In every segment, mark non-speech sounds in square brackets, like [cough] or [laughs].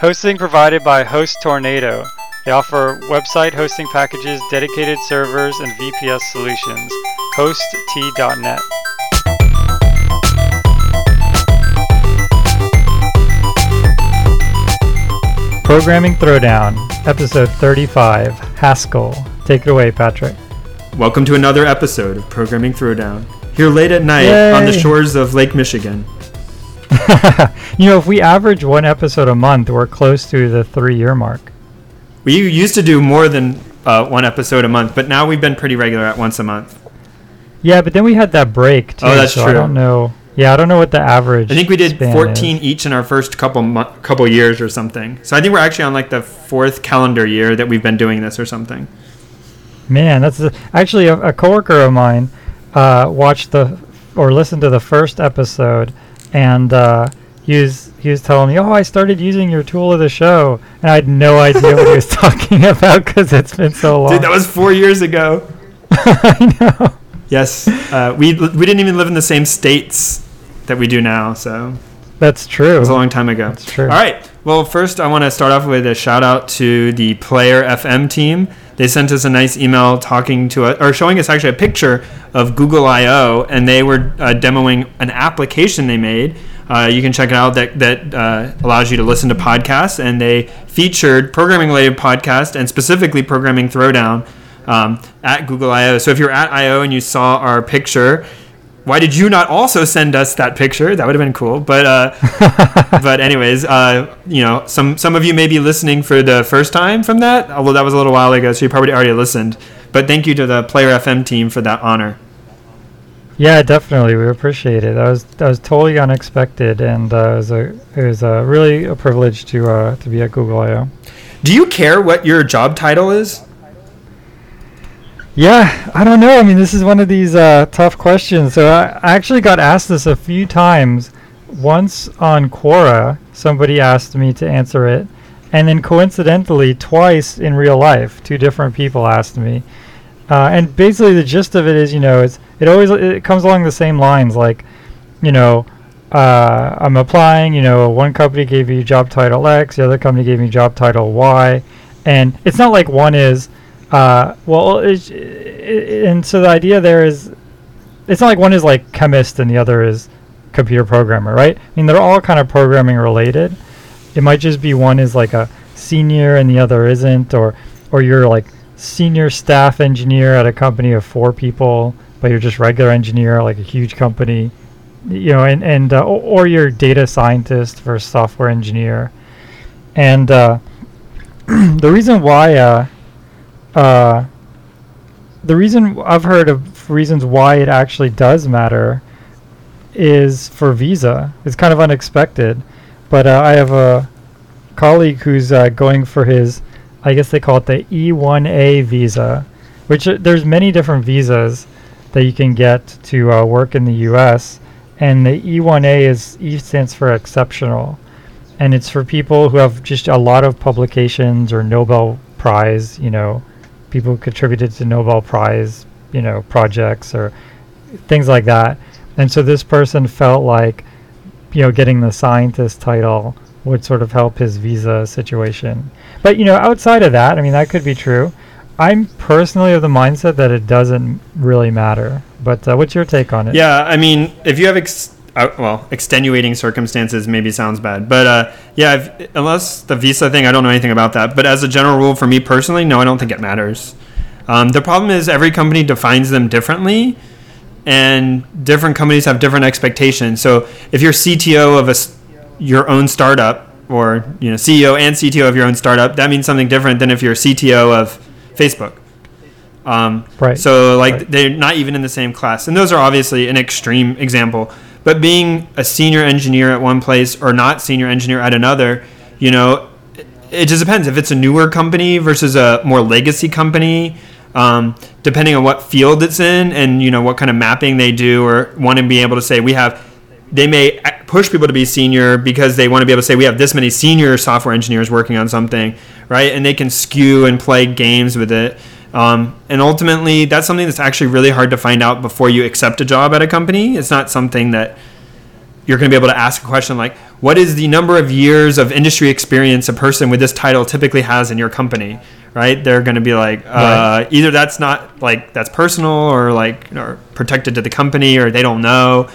Hosting provided by Host Tornado. They offer website hosting packages, dedicated servers, and VPS solutions. HostT.net. Programming Throwdown, episode 35, Haskell. Take it away, Patrick. Welcome to another episode of Programming Throwdown. Here late at night Yay. on the shores of Lake Michigan. [laughs] you know, if we average one episode a month, we're close to the three year mark. We used to do more than uh, one episode a month, but now we've been pretty regular at once a month. Yeah, but then we had that break too. Oh, that's so I true. don't know. Yeah, I don't know what the average. I think we did 14 is. each in our first couple mo- couple years or something. So I think we're actually on like the fourth calendar year that we've been doing this or something. Man, that's the, actually a, a coworker of mine uh, watched the or listened to the first episode, and uh, he was he was telling me, "Oh, I started using your tool of the show," and I had no idea what he was [laughs] talking about because it's been so long. Dude, that was four years ago. [laughs] I know. Yes, uh, we we didn't even live in the same states that we do now, so That's true. it was a long time ago. That's true. All right. Well, first I want to start off with a shout out to the Player FM team. They sent us a nice email talking to us or showing us actually a picture of Google I/O, and they were uh, demoing an application they made. Uh, you can check it out that that uh, allows you to listen to podcasts, and they featured programming related podcast and specifically programming throwdown um, at Google I/O. So if you're at I/O and you saw our picture. Why did you not also send us that picture? That would have been cool. But uh, [laughs] but anyways, uh, you know, some some of you may be listening for the first time from that. Although that was a little while ago, so you probably already listened. But thank you to the Player FM team for that honor. Yeah, definitely. We appreciate it. That was that was totally unexpected, and uh, it was a it was uh, really a privilege to uh, to be at Google I/O. Do you care what your job title is? Yeah, I don't know. I mean, this is one of these uh, tough questions. So I, actually got asked this a few times. Once on Quora, somebody asked me to answer it, and then coincidentally, twice in real life, two different people asked me. Uh, and basically, the gist of it is, you know, it's it always it comes along the same lines. Like, you know, uh, I'm applying. You know, one company gave me job title X, the other company gave me job title Y, and it's not like one is uh, well, it's, i and so the idea there is, it's not like one is like chemist and the other is computer programmer, right? I mean, they're all kind of programming related. It might just be one is like a senior and the other isn't, or or you're like senior staff engineer at a company of four people, but you're just regular engineer like a huge company, you know, and and uh, or, you're data scientist versus software engineer, and uh, [clears throat] the reason why. Uh, the reason I've heard of reasons why it actually does matter is for visa. It's kind of unexpected, but uh, I have a colleague who's uh, going for his, I guess they call it the E1A visa, which uh, there's many different visas that you can get to uh, work in the U.S. And the E1A is E stands for exceptional, and it's for people who have just a lot of publications or Nobel Prize, you know, people contributed to Nobel Prize, you know, projects or things like that. And so this person felt like, you know, getting the scientist title would sort of help his visa situation. But, you know, outside of that, I mean, that could be true. I'm personally of the mindset that it doesn't really matter. But uh, what's your take on it? Yeah, I mean, if you have ex- uh, well, extenuating circumstances, maybe sounds bad, but uh, yeah, if, unless the visa thing, I don't know anything about that. But as a general rule, for me personally, no, I don't think it matters. Um, the problem is every company defines them differently, and different companies have different expectations. So if you're CTO of a your own startup, or you know CEO and CTO of your own startup, that means something different than if you're CTO of Facebook. Um, Right. So like Right. they're not even in the same class, and those are obviously an extreme example. But being a senior engineer at one place or not senior engineer at another, you know, it- just depends. If it's a newer company versus a more legacy company, um, depending on what field it's in and you know what kind of mapping they do, or want to be able to say we have they may push people to be senior because they want to be able to say we have this many senior software engineers working on something, right? And they can skew and play games with it. Um, and ultimately, that's something that's actually really hard to find out before you accept a job at a company. It's not something that you're going to be able to ask a question like, "What is the number of years of industry experience a person with this title typically has in your company?" Right? They're going to be like, uh, Right. either that's not like that's personal or like or protected to the company or they don't know,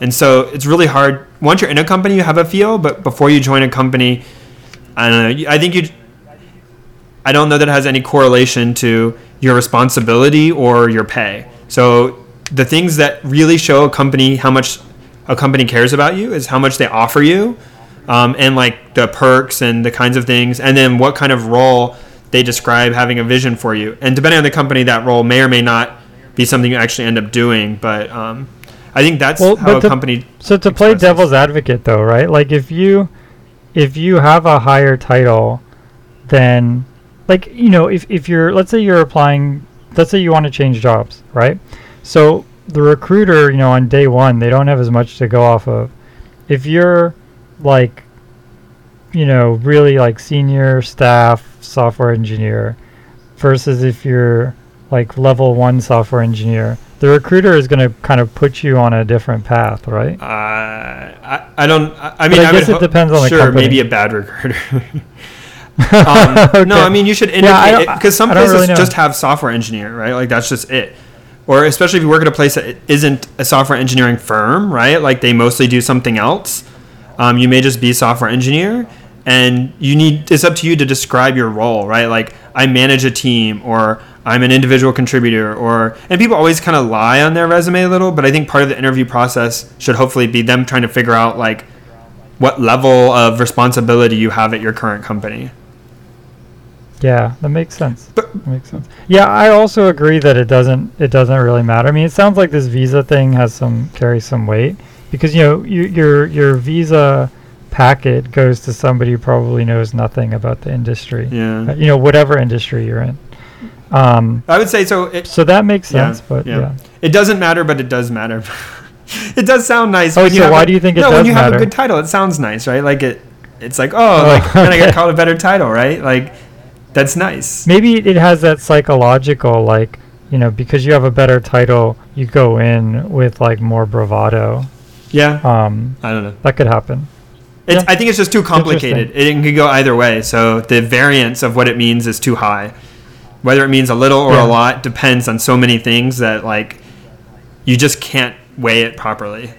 and so it's really hard. Once you're in a company, you have a feel, but before you join a company, I don't know. I think you. I don't know that it has any correlation to your responsibility or your pay. So the things that really show a company how much a company cares about you is how much they offer you, um, and like the perks and the kinds of things, and then what kind of role they describe having a vision for you. And depending on the company, that role may or may not be something you actually end up doing. But um, I think that's Well, how a the- company. So to play devil's advocate though, right? Like if you if you have a higher title then like you know, if if you're let's say you're applying let's say you want to change jobs, right? So the recruiter, you know, on day 1, they don't have as much to go off of. If you're like you know, really like senior staff software engineer versus if you're like level 1 software engineer, the recruiter is going to kind of put you on a different path, right? Uh, I, I don't. I, I mean, I I, guess it ho- depends on the sure, company. maybe a bad recruiter. [laughs] um, [laughs] Okay. No, I mean you should Yeah, indicate don't- because some places really just have software engineer, right? Like that's just it. Or especially if you work at a place that isn't a software engineering firm, right? Like they mostly do something else. Um, you may just be software engineer, and you need. It's up to you to describe your role, right? Like I manage a team, or I'm an individual contributor, or and people always kind of lie on their resume a little. But I think part of the interview process should hopefully be them trying to figure out like what level of responsibility you have at your current company. Yeah, that makes sense. That makes sense. Yeah, I also agree that it doesn't it doesn't really matter. I mean, it sounds like this visa thing has some carries some weight because you know you, your your visa packet goes to somebody who probably knows nothing about the industry. Yeah. Uh, You know, whatever industry you're in. Um, I would say so. It, so that makes Yeah, sense, but yeah. yeah. it doesn't matter, but it does matter. [laughs] it does sound nice. Oh, so why a- do you think it no, when you have a good title, it sounds nice, right? Like it, it's like oh, [laughs] Oh, like then I get okay. called a better title, right? Like that's nice. Maybe it has that psychological like you know because you have a better title, you go in with like more bravado. Yeah, Um, I don't know. that could happen. It's, Yeah. I think it's just too complicated. It, can go either way. So the variance of what it means is too high. Whether it means a little or Yeah. a lot depends on so many things that like you just can't weigh it properly.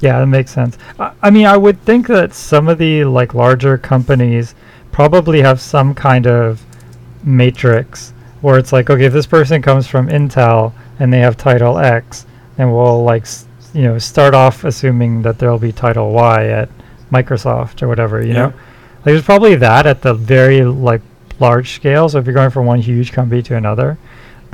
Yeah, that makes sense. I, I mean, I would think that some of the like larger companies probably have some kind of matrix where it's like, okay, if this person comes from Intel and they have title X, then we'll like, s- you know, start off assuming that there'll be title Y at Microsoft or whatever, you Yeah. know. Like, there's probably that at the very like large scale. So if you're going from one huge company to another,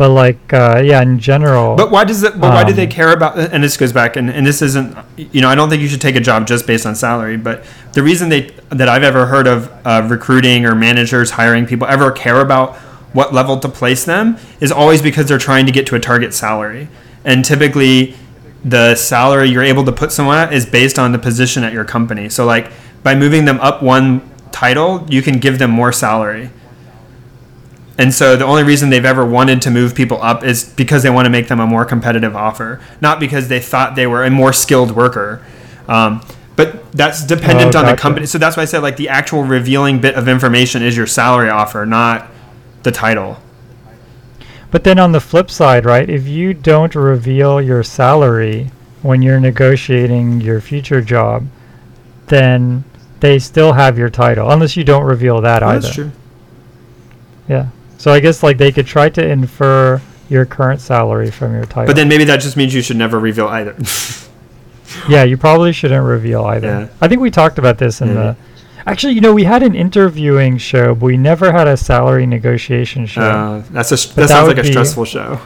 but like, uh, yeah, in general. But why does it? But why do they Um, care about? And this goes back, and, and this isn't. You know, I don't think you should take a job just based on salary. But the reason they that I've ever heard of uh, recruiting or managers hiring people ever care about what level to place them is always because they're trying to get to a target salary, and typically the salary you're able to put someone at is based on the position at your company. So like by moving them up one title, you can give them more salary. And so the only reason they've ever wanted to move people up is because they want to make them a more competitive offer, not because they thought they were a more skilled worker. Um, but that's dependent Oh, on the company. So that's why I said like the actual revealing bit of information is your salary offer, not the title. But then on the flip side, right, if you don't reveal your salary when you're negotiating your future job, then they still have your title, unless you don't reveal that Oh, either. that's true. Yeah. So I guess like they could try to infer your current salary from your title. But then maybe that just means you should never reveal either. [laughs] yeah, you probably shouldn't reveal either. Yeah. I think we talked about this in Yeah. the. Actually, you know, we had an interviewing show, but we never had a salary negotiation show. uh, that's a that, that sounds like a be- stressful show.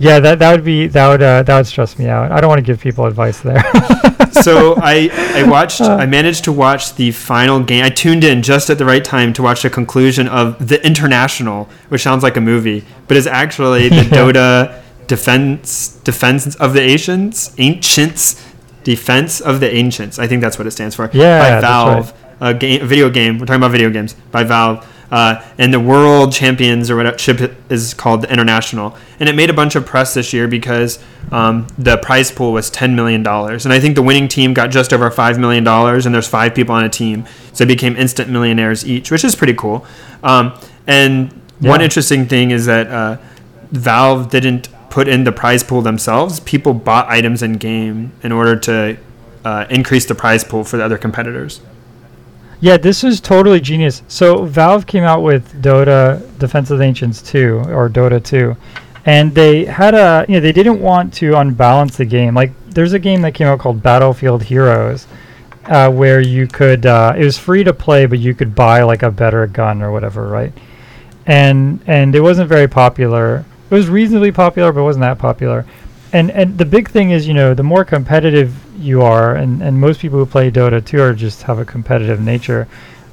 Yeah, that that would be that would uh, that would stress me out. I don't want to give people advice there. [laughs] so I I watched I managed to watch the final game. I tuned in just at the right time to watch the conclusion of the International, which sounds like a movie, but is actually the [laughs] Yeah. Dota defense defense of the ancients ancients defense of the ancients. I think that's what it stands for. Yeah, by that's Valve. A game, a video game. We're talking about video games by Valve. Uh, and the world champions or whatever ship is called the international, and it made a bunch of press this year because um, the prize pool was ten million dollars, and I think the winning team got just over five million dollars, and there's five people on a team, so they became instant millionaires each, which is pretty cool. Um, and one interesting thing is that uh, Valve didn't put in the prize pool themselves. People bought items in game in order to uh, increase the prize pool for the other competitors. Yeah, this was totally genius. So Valve came out with Dota Defense of the Ancients 2 or Dota 2. And they had a, you know, they didn't want to unbalance the game. Like there's a game that came out called Battlefield Heroes uh, where you could uh, it was free to play but you could buy like a better gun or whatever, right? And and it wasn't very popular. It was reasonably popular but wasn't that popular. And and the big thing is, you know, the more competitive you are and, and most people who play Dota 2 are just have a competitive nature.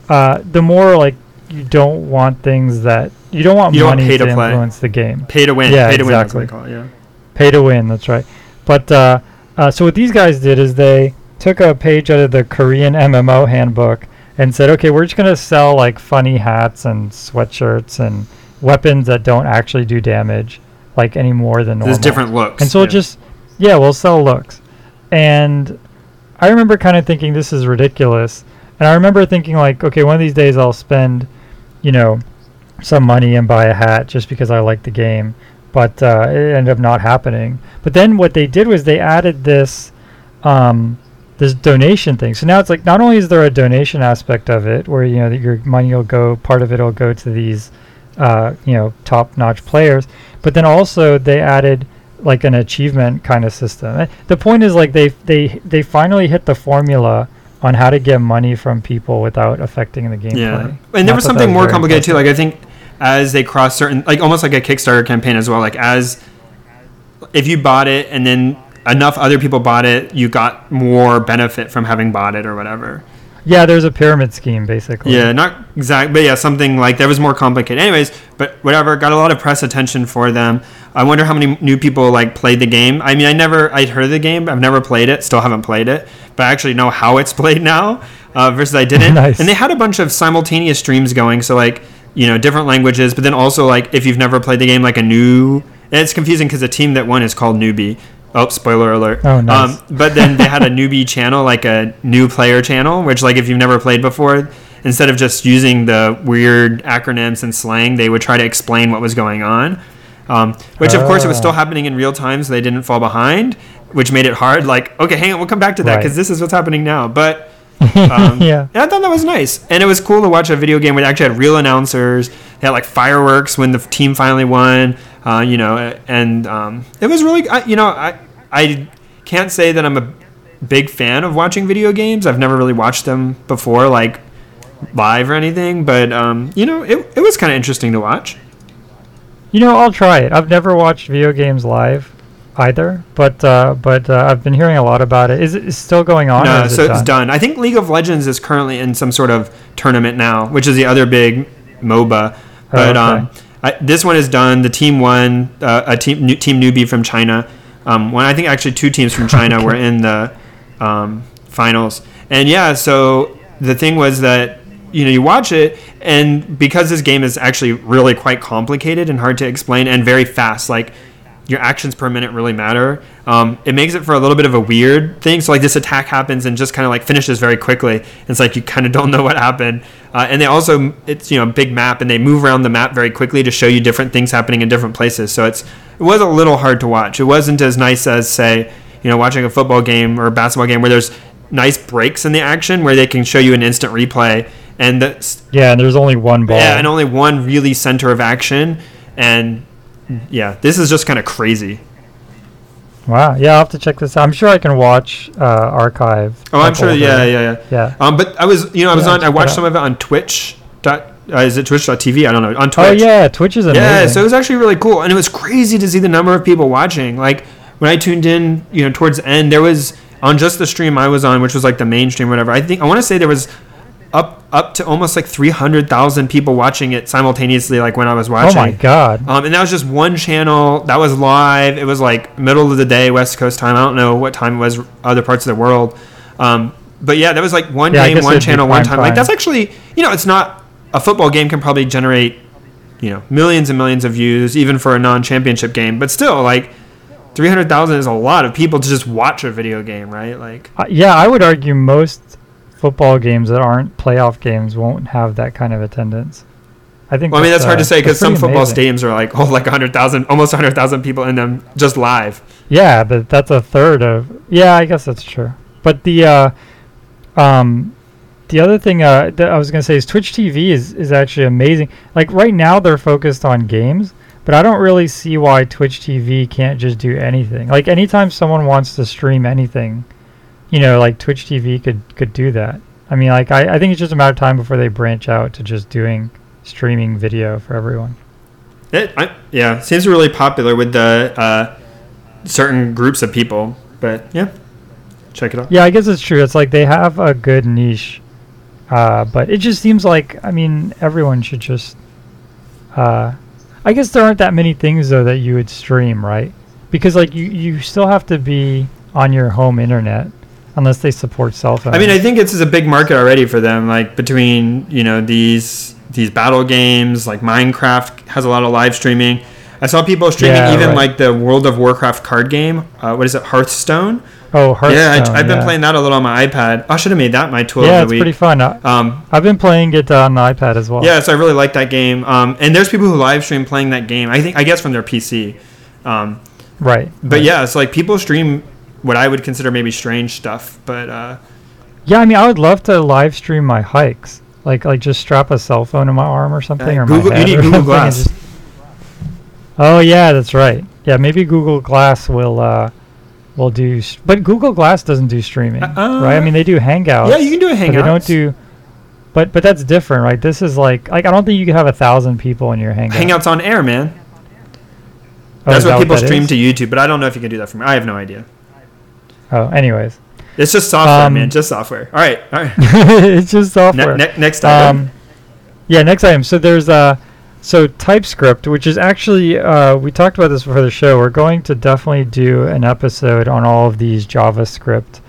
Uh, the more like you don't want things that you don't want You don't money pay to, to influence the game Pay to win. Yeah, Pay to win. That's what exactly. they call it. Yeah. pay to win that's right but uh, uh, so what these guys did is they took a page out of the korean mmo handbook and said okay we're just going to sell like funny hats and sweatshirts and weapons that don't actually do damage like any more than normal. There's different looks. and so we'll yeah. just yeah we'll sell looks. And i remember kind of thinking this is ridiculous. And i remember thinking like okay one of these days i'll spend you know some money and buy a hat just because i like the game. But uh, it ended up not happening. But then what they did was they added this um, this donation thing. So now it's like not only is there a donation aspect of it where you know that your money will go part of it will go to these uh, you know top notch players but then also they added like an achievement kind of system. Eh, The point is like they they they finally hit the formula on how to get money from people without affecting the gameplay. Yeah, And I there was something more complicated too. Like I think as they cross certain, like almost like a Kickstarter campaign as well. Like as if you bought it and then enough other people bought it, you got more benefit from having bought it or whatever. Yeah, there's a pyramid scheme basically. Yeah, not exact, but yeah, something like that was more complicated. Anyways, but whatever, got a lot of press attention for them. I wonder how many new people like played the game. I mean, I never, I'd heard of the game, I've never played it, still haven't played it, but I actually know how it's [laughs] played now uh, versus I didn't. [laughs] Nice. And they had a bunch of simultaneous streams going, so like you know different languages, but then also like if you've never played the game, like a new. And it's confusing because the team that won is called Newbee. Oh, spoiler alert. Oh, nice. Um, but then they had a [laughs] newbie channel, like a new player channel, which like if you've never played before, instead of just using the weird acronyms and slang, they would try to explain what was going on. Um, which of course it was still Ah. happening in real time, so they didn't fall behind, which made it hard. Like, okay, hang on, we'll come back to that Right. because this is what's happening now. But [laughs] um, yeah. and I thought that was nice. And it was cool to watch a video game where they actually had real announcers. They had like fireworks when the team finally won. Uh, you know, and um, it was really, I, you know, I I can't say that I'm a big fan of watching video games. I've never really watched them before, like live or anything. But um, you know, it it was kind of interesting to watch. You know, I'll try it. I've never watched video games live either, but uh, but uh, I've been hearing a lot about it. Is it is still going on? No, so it it's done? done. I think League of Legends is currently in some sort of tournament now, which is the other big MOBA. But Oh, okay. um, I, this one is done. The team won. Uh, a team new, team Newbee from China. Um, one I think actually two teams from [laughs] China were in the um, finals. And yeah, so the thing was that you know you watch it, and because this game is actually really quite complicated and hard to explain and very fast, like your actions per minute really matter. Um, it makes it for a little bit of a weird thing. So like this attack happens and just kind of like finishes very quickly. It's like you kind of don't [laughs] know what happened. Uh, and they also it's you know a big map and they move around the map very quickly to show you different things happening in different places. So it's it was a little hard to watch. It wasn't as nice as say you know watching a football game or a basketball game where there's nice breaks in the action where they can show you an instant replay and the, Yeah, and there's only one ball. yeah, and only one really center of action. And yeah, this is just kind of crazy. wow. Yeah, I'll have to check this out. I'm sure I can watch uh, archive. Oh, I'm sure. Yeah, yeah, yeah. Yeah. Um, but I was, you know, I was Yeah, on. I watched some of it on Twitch. Dot, uh, is it Twitch.tv? I don't know. On Twitch. Oh yeah, Twitch is amazing. Yeah, so it was actually really cool, and it was crazy to see the number of people watching. Like when I tuned in, you know, towards the end, there was on just the stream I was on, which was like the main stream, or whatever. I think I want to say there was up up to almost like three hundred thousand people watching it simultaneously, like when I was watching. oh my god. Um, and that was just one channel that was live. It was like middle of the day, West Coast time. I don't know what time it was other parts of the world. Um, but yeah, that was like one Yeah, game, one channel, one prime time. Like that's actually, you know, it's not a football game can probably generate, you know, millions and millions of views even for a non-championship game. But still, like, three hundred thousand is a lot of people to just watch a video game, right? Like, Uh, yeah, I would argue most football games that aren't playoff games won't have that kind of attendance. I think. well, I mean, that's hard uh, to say because some football amazing. stadiums are like, [laughs] oh, like hundred thousand, almost hundred thousand people in them just live. Yeah, but that's a third of. Yeah, I guess that's true. But the, uh, um, the other thing uh, that I was gonna say is Twitch TV is is actually amazing. Like right now, they're focused on games, but I don't really see why Twitch TV can't just do anything. Like anytime someone wants to stream anything, you know, like Twitch TV could could do that. I mean, like I, I think it's just a matter of time before they branch out to just doing streaming video for everyone. It, I, yeah, seems really popular with the uh, certain groups of people. But yeah, check it out. Yeah, I guess it's true. It's like they have a good niche, uh, but it just seems like I mean everyone should just. Uh, I guess there aren't that many things though that you would stream, right? Because like you you still have to be on your home internet, unless they support cell phones. I mean, I think it's a big market already for them. Like between you know these these battle games, like Minecraft has a lot of live streaming. I saw people streaming Yeah, even right. like the World of Warcraft card game. Uh, what is it, Hearthstone? oh Hearthstone. yeah, I, I've been yeah. playing that a little on my iPad. I should have made that my tool Yeah, of it's pretty fun. Um, I've been playing it on the iPad as well. yeah, so I really like that game. Um, and there's people who live stream playing that game. I think I guess from their PC. Um, Right. but right. yeah, it's like people stream what I would consider maybe strange stuff. But uh, Yeah, I mean, I would love to live stream my hikes. Like, like just strap a cell phone in my arm or something, Uh, or Google- my you need Google Glass. just- Oh yeah, that's right. Yeah, maybe Google Glass will uh, will do, but Google Glass doesn't do streaming, Uh, right? I mean, they do Hangouts. yeah, you can do a hangout. they don't do. But but that's different, right? This is like like I don't think you can have a thousand people in your Hangout. Hangouts on air, man. Oh, That's is that what people that stream is? to YouTube, but I don't know if you can do that from. I have no idea. Oh, anyways, It's just software, Um, man. Just software. All right, all right. [laughs] it's just software. Ne- ne- next item. Um, yeah, next item. So there's uh, so TypeScript, which is actually uh, we talked about this before the show. We're going to definitely do an episode on all of these JavaScript,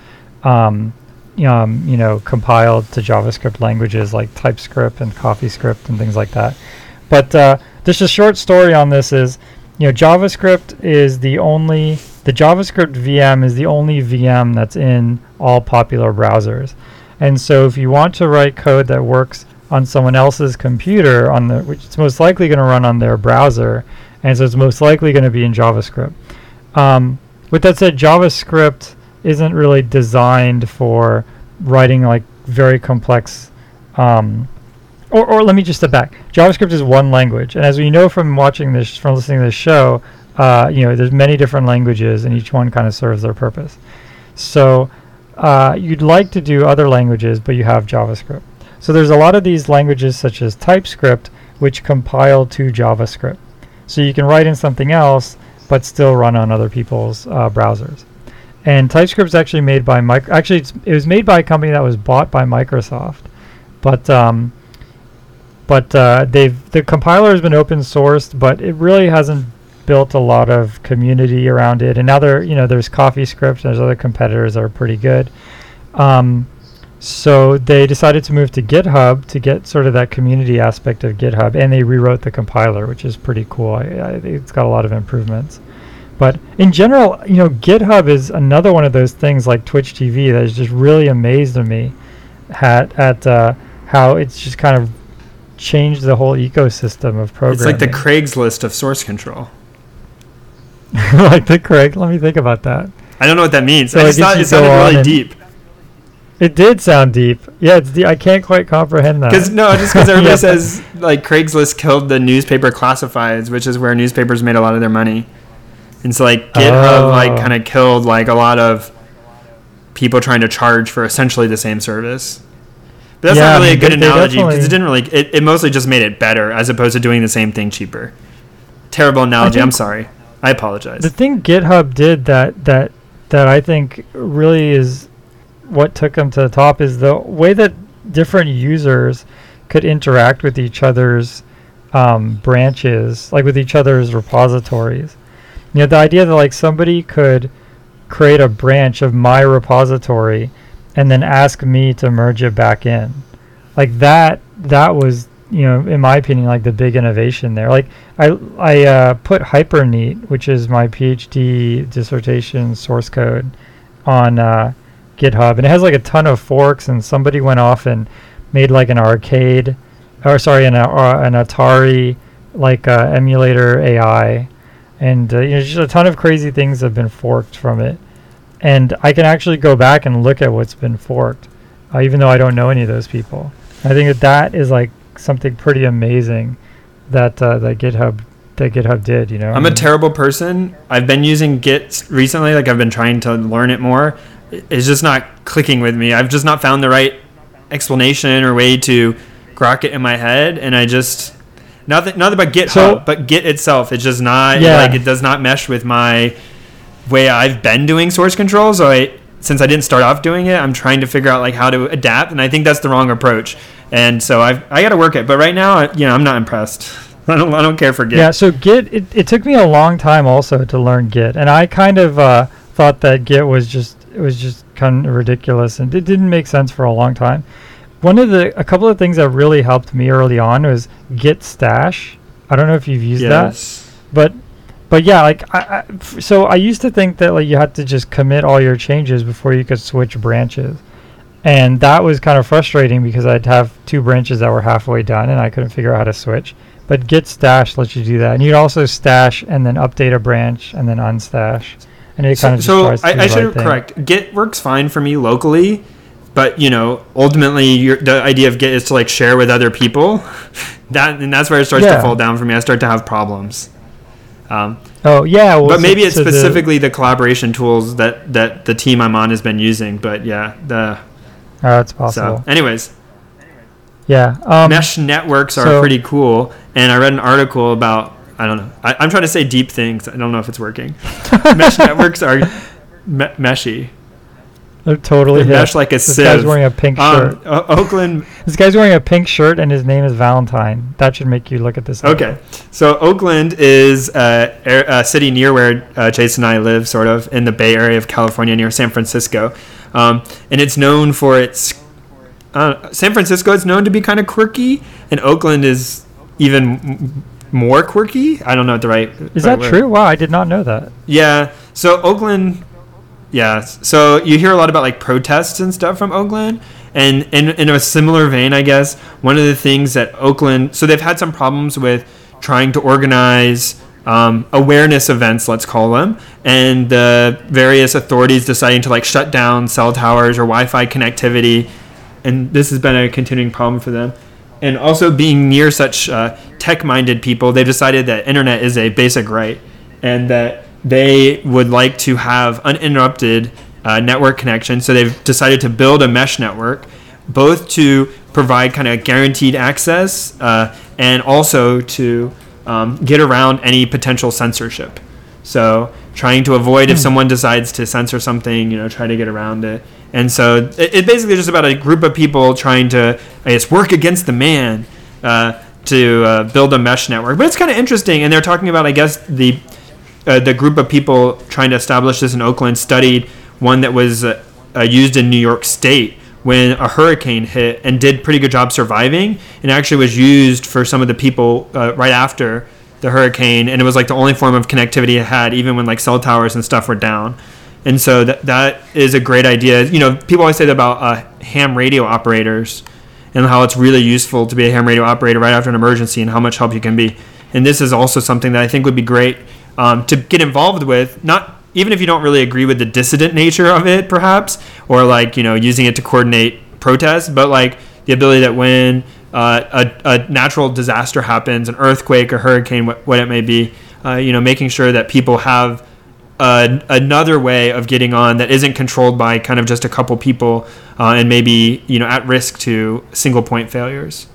um, um, you know, compiled to JavaScript languages like TypeScript and CoffeeScript and things like that. But uh, just a short story on this is, you know, JavaScript is the only the JavaScript VM is the only VM that's in all popular browsers. And so if you want to write code that works on someone else's computer on the which it's most likely going to run on their browser, and so it's most likely going to be in JavaScript. Um, with that said, JavaScript isn't really designed for writing like very complex um, or, or let me just step back. JavaScript is one language, and as we know from watching this, from listening to this show, uh, you know, there's many different languages, and each one kind of serves their purpose. So, uh, you'd like to do other languages, but you have JavaScript. So there's a lot of these languages, such as TypeScript, which compile to JavaScript. So you can write in something else, but still run on other people's uh, browsers. And TypeScript is actually made by Micro. Actually, it was made by a company that was bought by Microsoft, but um, but uh, they've the compiler has been open sourced, but it really hasn't built a lot of community around it. And now there, you know, there's CoffeeScript. There's other competitors that are pretty good. Um, so they decided to move to GitHub to get sort of that community aspect of GitHub, and they rewrote the compiler, which is pretty cool. I, I it's got a lot of improvements. But in general, you know, GitHub is another one of those things like Twitch TV that has just really amazed me at at uh, how it's just kind of changed the whole ecosystem of programming. It's like the Craigslist of source control. [laughs] like the Craig. Let me think about that. I don't know what that means. So I just thought it sounded really deep. It did sound deep. Yeah, it's de- I can't quite comprehend that. Because no, just because everybody [laughs] Yeah, says like Craigslist killed the newspaper classifieds, which is where newspapers made a lot of their money, and so like GitHub like Oh. kind of killed like a lot of people trying to charge for essentially the same service. But that's Yeah, not I really a good analogy because it didn't really. It, it mostly just made it better as opposed to doing the same thing cheaper. Terrible analogy. I'm sorry. I apologize. the thing GitHub did that that that I think really is what took them to the top is the way that different users could interact with each other's um, branches, like with each other's repositories. You know, the idea that like somebody could create a branch of my repository and then ask me to merge it back in, like that. That was you know, in my opinion, like the big innovation there. Like I I uh, put HyperNEAT, which is my PhD dissertation source code, on uh, GitHub, and it has like a ton of forks. And somebody went off and made like an arcade, or sorry, an uh, an Atari like uh, emulator AI, and uh, you know, just a ton of crazy things have been forked from it. And I can actually go back and look at what's been forked, uh, even though I don't know any of those people. I think that that is like something pretty amazing that uh, that GitHub that GitHub did. You know, I'm a terrible person. I've been using Git recently. Like I've been trying to learn it more. It's just not clicking with me. I've just not found the right explanation or way to grok it in my head, and I just nothing nothing about GitHub, So- but Git itself. It's just not Yeah. like it does not mesh with my way I've been doing source control. So I since I didn't start off doing it, I'm trying to figure out like how to adapt, and I think that's the wrong approach. And so I've I got to work it. But right now, I, you know, I'm not impressed. [laughs] I don't I don't care for Git. Yeah, so Git, it, it took me a long time also to learn Git, and I kind of uh, thought that Git was just it was just kind of ridiculous, and it didn't make sense for a long time. One of the a couple of things that really helped me early on was Git Stash. I don't know if you've used that, but but yeah, like I, I so I used to think that like you had to just commit all your changes before you could switch branches. And that was kind of frustrating because I'd have two branches that were halfway done and I couldn't figure out how to switch. But Git stash lets you do that. And you'd also stash and then update a branch and then unstash. And it kind So, of just so I, I should right thing. correct. Git works fine for me locally, but you know, ultimately, your, the idea of Git is to like share with other people. [laughs] That and that's where it starts Yeah. to fall down for me. I start to have problems. Um, Oh yeah, well, but so- maybe it's so the- specifically the, collaboration tools that that the team I'm on has been using. But yeah, the oh, it's possible. so anyways, yeah. Um, mesh networks are so- pretty cool. And I read an article about I don't know. I, I'm trying to say deep things. I don't know if it's working. [laughs] mesh networks are me- meshy. They're totally They hip. mesh like a This sieve. guy's wearing a pink shirt. Um, O- Oakland. [laughs] This guy's wearing a pink shirt and his name is Valentine. That should make you look at this. Okay, so Oakland is uh, a, a city near where uh, Chase and I live, sort of in the Bay Area of California, near San Francisco, um, and it's known for its. Uh, San Francisco is known to be kind of quirky, and Oakland is even m- more quirky. I don't know what the right. Is right that word- true? Wow, I did not know that. Yeah. So Oakland, yeah. So you hear a lot about like protests and stuff from Oakland, and in in a similar vein, I guess one of the things that Oakland, so they've had some problems with trying to organize. Um, awareness events, let's call them, and the various authorities deciding to like shut down cell towers or Wi-Fi connectivity, and this has been a continuing problem for them. And also being near such uh, tech-minded people, they've decided that internet is a basic right, and that they would like to have uninterrupted uh, network connection. So they've decided to build a mesh network, both to provide kind of guaranteed access uh, and also to um, get around any potential censorship. So trying to avoid if someone decides to censor something, you know, try to get around it. And so it, it basically just about a group of people trying to, I guess, work against the man uh, to uh, build a mesh network. But it's kind of interesting, and they're talking about, I guess, the uh, the group of people trying to establish this in Oakland studied one that was uh, uh, used in New York State when a hurricane hit and did pretty good job surviving and actually was used for some of the people uh, right after the hurricane. And it was like the only form of connectivity it had even when like cell towers and stuff were down. And so that that is a great idea. You know people always say that about uh, ham radio operators and how it's really useful to be a ham radio operator right after an emergency and how much help you can be. And this is also something that I think would be great um, to get involved with. Not even if you don't really agree with the dissident nature of it, perhaps, or like you know using it to coordinate protests, but like the ability that when uh, a, a natural disaster happens, an earthquake, a hurricane, what, what it may be, uh, you know, making sure that people have another way of getting on that isn't controlled by kind of just a couple people uh, and maybe you know at risk to single point failures.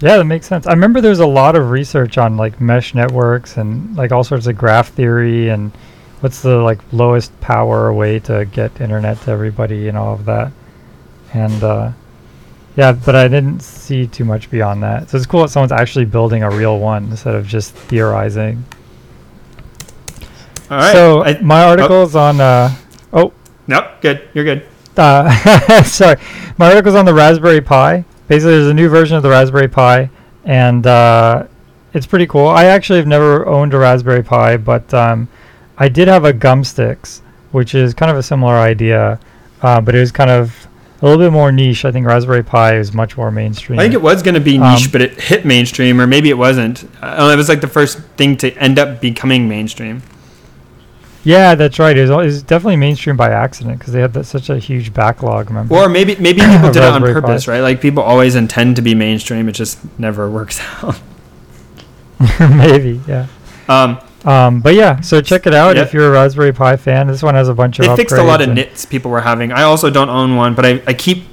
Yeah, that makes sense. I remember there's a lot of research on like mesh networks and like all sorts of graph theory and what's the like lowest power way to get internet to everybody and all of that. And uh, yeah, but I didn't see too much beyond that. So it's cool that someone's actually building a real one instead of just theorizing. All right. So I, my article's on uh oh. nope. Good. You're good. uh, [laughs] sorry, my article's on the Raspberry Pi, basically there's a new version of the Raspberry Pi, and uh, it's pretty cool. I actually have never owned a Raspberry Pi, but um, I did have a Gumstix, which is kind of a similar idea, uh, but it was kind of a little bit more niche. I think Raspberry Pi is much more mainstream. I think it was going to be niche, Um, but it hit mainstream, or maybe it wasn't. Uh, it was like the first thing to end up becoming mainstream. Yeah, that's right. It's it definitely mainstream by accident because they had that, such a huge backlog. Remember? Or maybe maybe people [coughs] did it on Raspberry Pi. purpose, right? Like people always intend to be mainstream. It just never [laughs] works out. [laughs] maybe, yeah. Um, Um, but yeah, so check it out if you're a Raspberry Pi fan. This one has a bunch of. it fixed a lot of nits people were having. I also don't own one, but I, I keep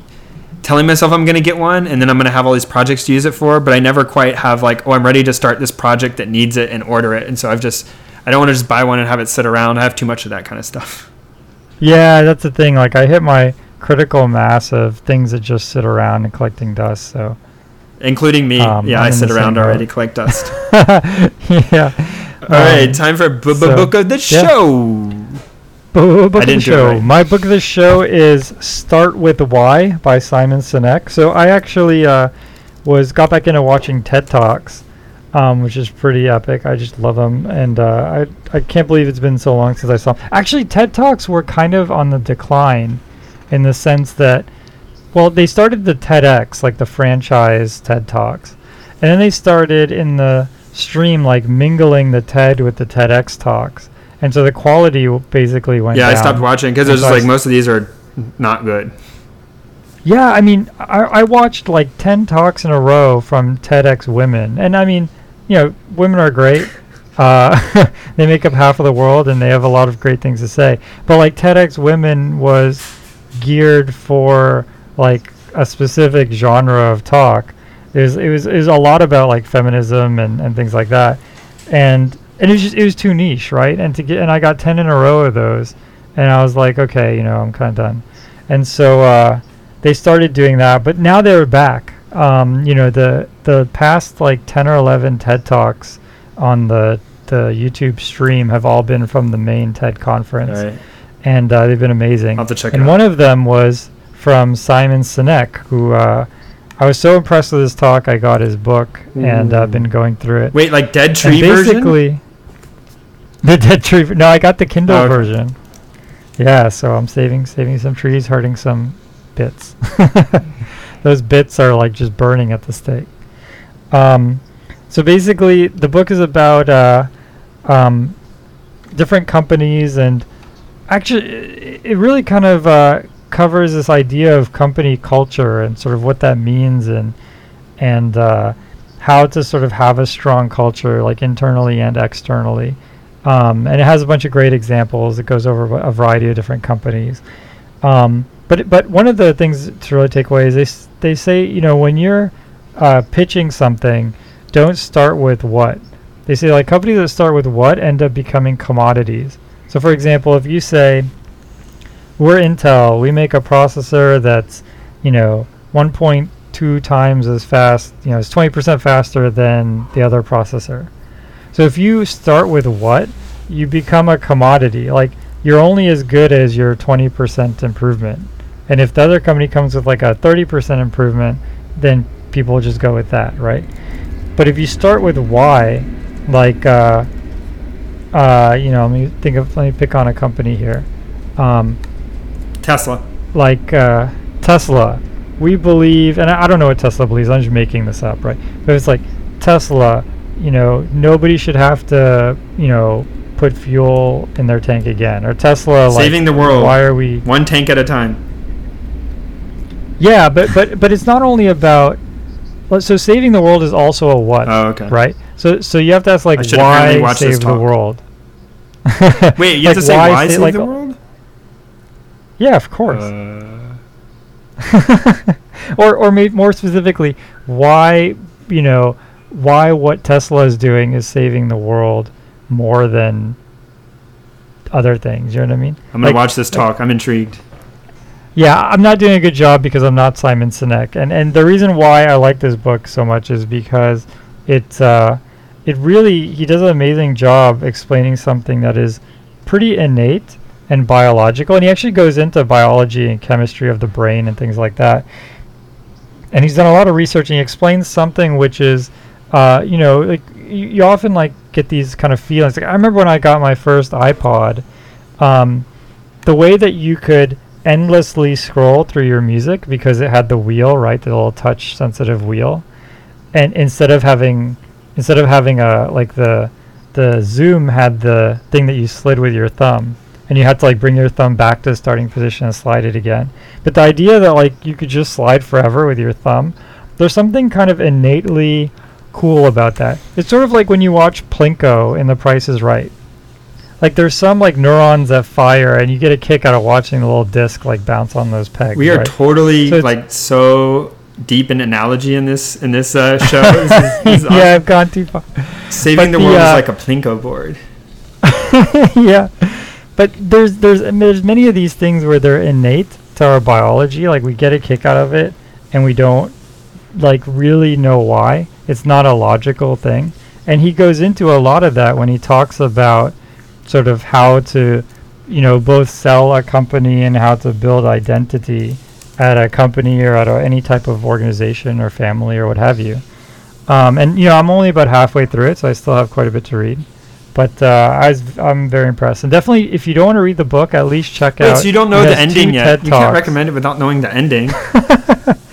telling myself I'm going to get one, and then I'm going to have all these projects to use it for. But I never quite have like, oh, I'm ready to start this project that needs it and order it. And so I've just I don't want to just buy one and have it sit around. I have too much of that kind of stuff. Yeah, that's the thing. Like I hit my critical mass of things that just sit around and collecting dust. So Including me. Um, yeah, I'm I sit around already, collect [laughs] dust. yeah. All right, Um, time for b- b- so, book of the yeah. show. Book I of the didn't do it show. right. My book of the show is "Start with Why" by Simon Sinek. So I actually uh, was got back into watching TED Talks, um, which is pretty epic. I just love them, and uh, I I can't believe it's been so long since I saw. 'em. Actually, TED Talks were kind of on the decline, in the sense that, well, they started the TEDx, like the franchise TED Talks, and then they started in the stream like mingling the TED with the TEDx talks. And so the quality basically went Yeah, down. I stopped watching because it's so just like most of these are not good. Yeah, I mean, I, I watched like 10 talks in a row from TEDx women. And I mean, you know, women are great. Uh, [laughs] they make up half of the world and they have a lot of great things to say. But like TEDx women was geared for like a specific genre of talk. It was, it was, it was a lot about like feminism and, and things like that. And, and it was just, it was too niche, right? And to get, and I got 10 in a row of those. And I was like, okay, you know, I'm kind of done. And so, uh, they started doing that, but now they're back. Um, you know, the the past like ten or eleven TED talks on the the YouTube stream have all been from the main TED conference, Right. and uh, they've been amazing. I'll have to check it and out. one of them was from Simon Sinek, who uh, I was so impressed with his talk. I got his book and uh, Ooh. been going through it. Wait, like Dead Tree version? basically, the dead tree. No, I got the Kindle Oh, okay. version. Yeah, so I'm saving saving some trees, hurting some bits. [laughs] Those bits are like just burning at the stake. Um, so basically, the book is about uh, um, different companies, and actually, it, really kind of uh, covers this idea of company culture and sort of what that means, and and uh, how to sort of have a strong culture, like internally and externally. Um, and it has a bunch of great examples. It goes over a variety of different companies. Um, but but one of the things to really take away is they s- they say you know when you're uh, pitching something, don't start with what. They say like companies that start with what end up becoming commodities. So for example, if you say we're Intel, we make a processor that's you know 1.2 times as fast, you know, it's 20% faster than the other processor. So if you start with what, you become a commodity. Like you're only as good as your 20% improvement. And if the other company comes with like a 30% improvement, then people just go with that, right? But if you start with why, like, uh, uh, you know, let me think of, let me pick on a company here. Um, Tesla. like uh, Tesla, we believe, and I, I don't know what Tesla believes. I'm just making this up, right? But it's like Tesla. You know, nobody should have to, you know, put fuel in their tank again. Or Tesla, like, Saving the world. Why are we? One tank at a time. Yeah, but but but it's not only about. well, So saving the world is also a what, Oh, okay. right? So so you have to ask like why save the world. [laughs] Wait, you have [laughs] to say why, sa- save like, the world? Yeah, of course. Uh, [laughs] or or maybe more specifically, why you know why what Tesla is doing is saving the world more than other things. You know what I mean? I'm gonna Like- watch this talk. I'm intrigued. Yeah, I'm not doing a good job because I'm not Simon Sinek, and and the reason why I like this book so much is because it uh, it really he does an amazing job explaining something that is pretty innate and biological, and he actually goes into biology and chemistry of the brain and things like that. and he's done a lot of research, and he explains something which is, uh, you know, like you, you often like get these kind of feelings. Like I remember when I got my first iPod, um, the way that you could endlessly scroll through your music because it had the wheel, right, the little touch sensitive wheel, and instead of having instead of having a like the the Zune had the thing that you slid with your thumb and you had to like bring your thumb back to the starting position and slide it again. But the idea that like you could just slide forever with your thumb there's something kind of innately cool about that. It's sort of like when you watch plinko in the price is right like there's some like neurons that fire and you get a kick out of watching the little disc like bounce on those pegs We are right? totally So like so deep in analogy in this in this uh, [laughs] show. This is- is [laughs] yeah i've gone too far Saving but the world uh, is like a plinko board. [laughs] yeah, but there's there's there's many of these things where they're innate to our biology. Like we get a kick out of it, and we don't like really know why. It's not a logical thing, and he goes into a lot of that when he talks about sort of how to, you know, both sell a company and how to build identity at a company or at a, any type of organization or family or what have you. Um, and you know, I'm only about halfway through it, so I still have quite a bit to read. But uh, I was, I'm very impressed, and definitely, if you don't want to read the book, at least check Wait, out. so you don't know the ending yet? TED You can't recommend it without knowing the ending. [laughs]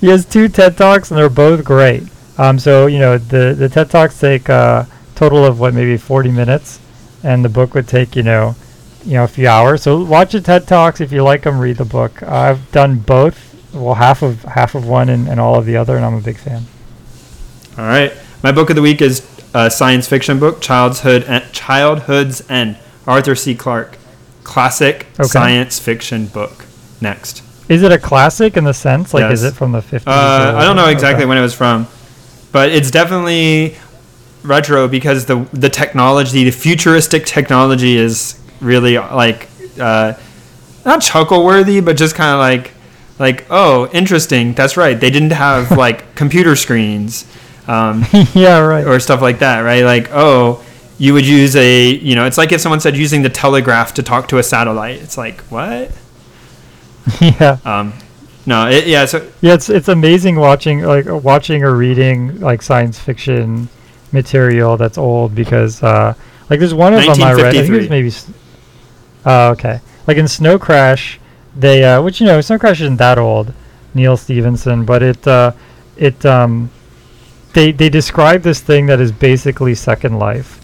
He has two TED talks, and they're both great. Um, so you know, the the TED talks take a total of what maybe 40 minutes, and the book would take you know, you know, a few hours. So watch the TED talks if you like them. Read the book. I've done both. Well, half of half of one and, and all of the other, and I'm a big fan. All right. My book of the week is a science fiction book, Childhood En- Childhood's End, Arthur C. Clarke. Classic Okay. science fiction book. Next. Is it a classic in the sense like is it from the 50s? Uh, I don't know okay. exactly when it was from, but it's definitely retro because the the technology, the futuristic technology, is really like uh, not chuckle worthy, but just kind of like like oh, interesting. That's right. They didn't have [laughs] like computer screens. Um, [laughs] yeah, right. or stuff like that, right? Like, oh, you would use a, you know, it's like if someone said using the telegraph to talk to a satellite. It's like, what? [laughs] yeah. Um, no, it, yeah, so Yeah, it's it's amazing watching like watching or reading like science fiction material that's old because uh like there's one of them I read. I think it was maybe. Oh, okay. Like in Snow Crash, they uh, which you know Snow Crash isn't that old, Neal Stephenson, but it uh, it um, they they describe this thing that is basically Second Life.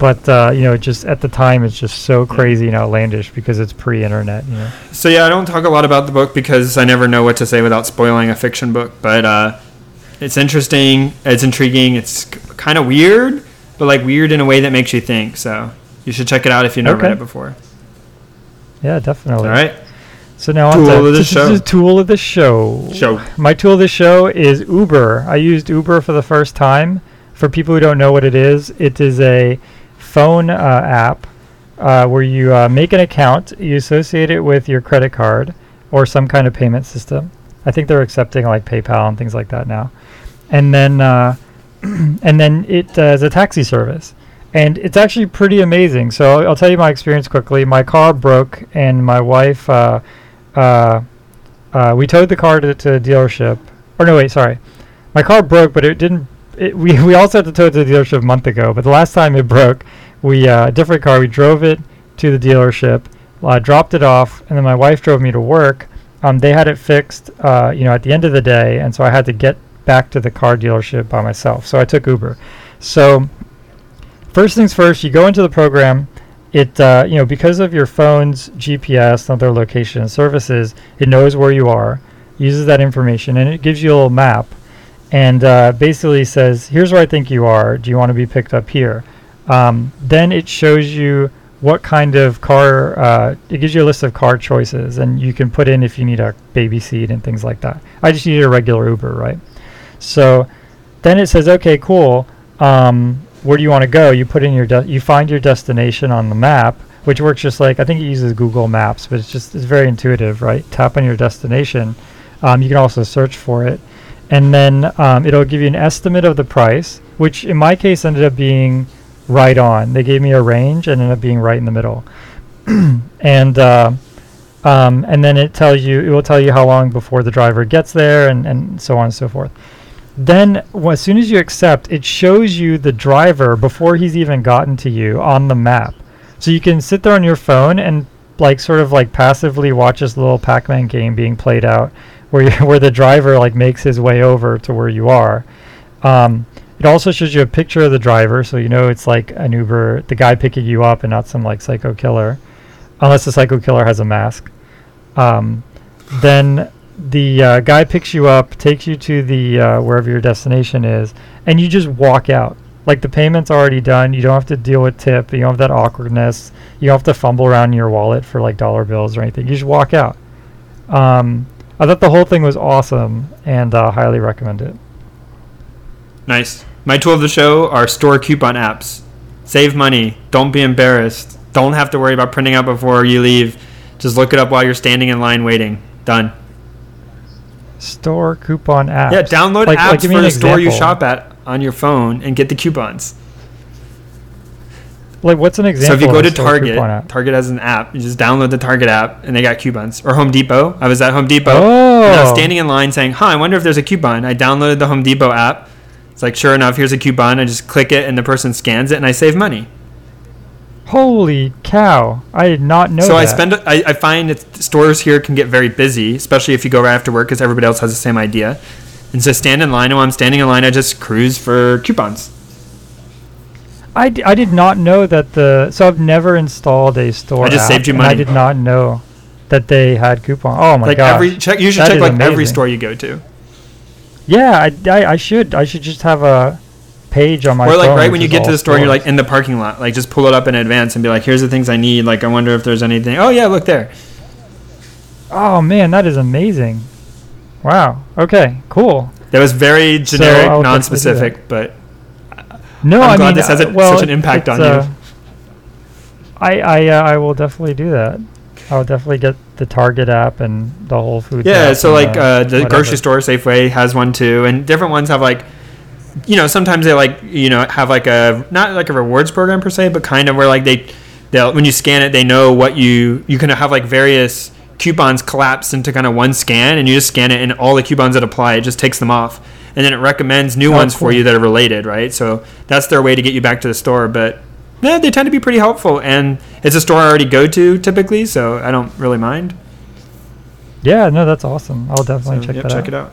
But uh, you know, just at the time, it's just so crazy and outlandish because it's pre-internet. You know. So yeah, I don't talk a lot about the book because I never know what to say without spoiling a fiction book. But uh, it's interesting, it's intriguing, it's kind of weird, but like weird in a way that makes you think. So you should check it out if you've never read it before. Yeah, definitely. All right, So now Tool on to of the show. tool of the show. show. My tool of the show is Uber. I used Uber for the first time. For people who don't know what it is, it is a phone uh, app uh, where you uh, make an account, you associate it with your credit card or some kind of payment system. I think they're accepting like PayPal and things like that now. And then, uh, [clears throat] and then it uh, is a taxi service, and it's actually pretty amazing. So I'll, I'll tell you my experience quickly. My car broke, and my wife. Uh, uh, uh, we towed the car to, to the dealership. Or no, wait, sorry. My car broke, but it didn't. It, we [laughs] we also had to tow it to the dealership a month ago. But the last time it broke, we uh, a different car. We drove it to the dealership, uh, dropped it off, and then my wife drove me to work. Um, they had it fixed, uh, you know, at the end of the day, and so I had to get back to the car dealership by myself. So I took Uber. So first things first, you go into the program. It uh, you know because of your phone's GPS and other location services, it knows where you are, uses that information, and it gives you a little map, and uh, basically says, "Here's where I think you are. Do you want to be picked up here?" Um, then it shows you what kind of car. Uh, it gives you a list of car choices, and you can put in if you need a baby seat and things like that. I just needed a regular Uber, right? So then it says, "Okay, cool. Um, where do you want to go?" You put in your de- you find your destination on the map, which works just like I think it uses Google Maps, but it's just it's very intuitive, right? Tap on your destination. Um, you can also search for it, and then um, it'll give you an estimate of the price, which in my case ended up being right on. They gave me a range and ended up being right in the middle. [clears throat] and uh, um, and then it tells you it will tell you how long before the driver gets there, and and so on and so forth. Then, as soon as you accept, it shows you the driver before he's even gotten to you on the map. So you can sit there on your phone and like sort of like passively watch this little Pac-Man game being played out, where you, [laughs] where the driver like makes his way over to where you are. Um, it also shows you a picture of the driver, so you know it's like an Uber, the guy picking you up, and not some like psycho killer, unless the psycho killer has a mask. Um, then the uh, guy picks you up, takes you to the uh, wherever your destination is, and you just walk out. Like the payment's already done. You don't have to deal with tip. You don't have that awkwardness. You don't have to fumble around in your wallet for like dollar bills or anything. You just walk out. Um, I thought the whole thing was awesome and uh, highly recommend it. Nice. My tool of the show are store coupon apps. Save money. Don't be embarrassed. Don't have to worry about printing out before you leave. Just look it up while you're standing in line waiting. Done. Store coupon apps. Yeah, download Like- apps like, for the store you shop at on your phone and get the coupons. Like what's an example? so if you go to Target. Target has an app. You just download the Target app and they got coupons. Or Home Depot. I was at Home Depot. Oh. And I was standing in line saying, "Huh, I wonder if there's a coupon." I downloaded the Home Depot app. It's like, sure enough, here's a coupon. I just click it and the person scans it and I save money. Holy cow! I did not know so I spend. I, I find that stores here can get very busy, especially if you go right after work because everybody else has the same idea. And so stand in line, and while I'm standing in line, I just cruise for coupons. I, d- I did not know that the so I've never installed a store. I just saved you money. I did not know that they had coupon. Oh my god. like every check, you should That check like every store you go to, yeah, I, I, I should I should just have a page on my or like phone right when you get to the store, you're like in the parking lot, like just pull it up in advance and be like, "Here's the things I need." Like I wonder if there's anything. Oh yeah, look there. oh man, that is amazing! Wow. Okay. Cool. That was very generic, I'll do non-specific, but No, I'm I glad mean, this has uh, a- well, such an impact on you. uh, I I uh, I will definitely do that. I will definitely get the Target app and the Whole Foods. Yeah, so like uh, the grocery store, Safeway has one too, and different ones have like, you know, sometimes they like you know have like a not like a rewards program per se, but kind of where like they, they'll when you scan it, they know what you you can have like various coupons collapsed into kind of one scan, and you just scan it, and all the coupons that apply, it just takes them off, and then it recommends new Oh, ones for you that are related, right? So that's their way to get you back to the store, but. Yeah, they tend to be pretty helpful, and it's a store I already go to typically, so I don't really mind. Yeah, no, that's awesome. I'll definitely So, check yep, that check out. it out.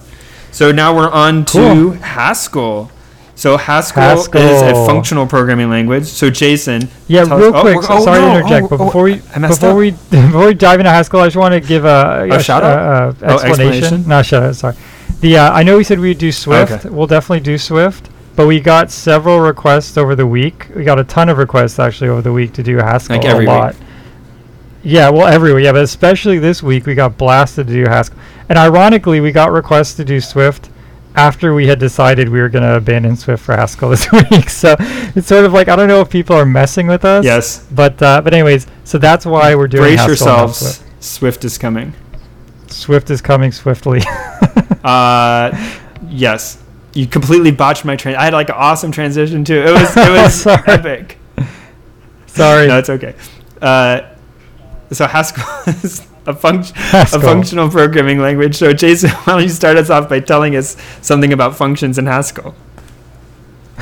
So now we're on to Cool. Haskell. So Haskell, Haskell. is a functional programming language. So Jason, Yeah, real us- oh, quick. we're- oh, sorry no, to interject, oh, but oh, before we before up. we [laughs] before we dive into Haskell, I just want to give a, A shout out? uh, uh, Oh, explanation. explanation? No, shout out. Sorry. The uh, I know we said we'd do Swift. Okay. We'll definitely do Swift, but we got several requests over the week. We got a ton of requests actually over the week to do Haskell. Like every a week. lot. Yeah, well, every week. Yeah, but especially this week, we got blasted to do Haskell. And ironically, we got requests to do Swift after we had decided we were going to abandon Swift for Haskell [laughs] this week. So it's sort of like I don't know if people are messing with us. yes, But uh, but anyways, so that's why we're doing brace Haskell, yourselves. Swift. Swift is coming. Swift is coming swiftly. [laughs] Uh, yes, you completely botched my train. I had like an awesome transition too. It was it was [laughs] Sorry. epic. Sorry. No, it's okay. Uh, so Haskell [laughs] is a function. Haskell. a functional programming language. So, Jason, [laughs] why don't you start us off by telling us something about functions in Haskell?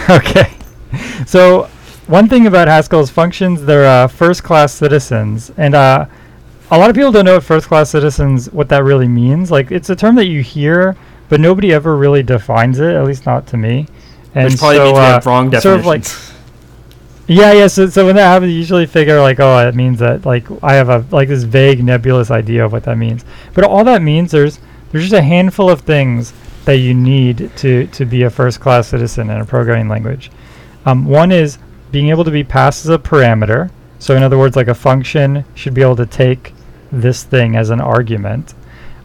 okay. So one thing about Haskell's functions, they're uh, first-class citizens, and uh, a lot of people don't know what first-class citizens what that really means. Like it's a term that you hear, but nobody ever really defines it. At least not to me. And Which probably so, means we uh, have wrong sort definitions. of like Yeah, yeah. So, so when that happens, you usually figure like, oh, it means that like I have a like this vague nebulous idea of what that means. But all that means there's there's just a handful of things that you need to to be a first class citizen in a programming language. Um, one is being able to be passed as a parameter. So in other words, like a function should be able to take this thing as an argument.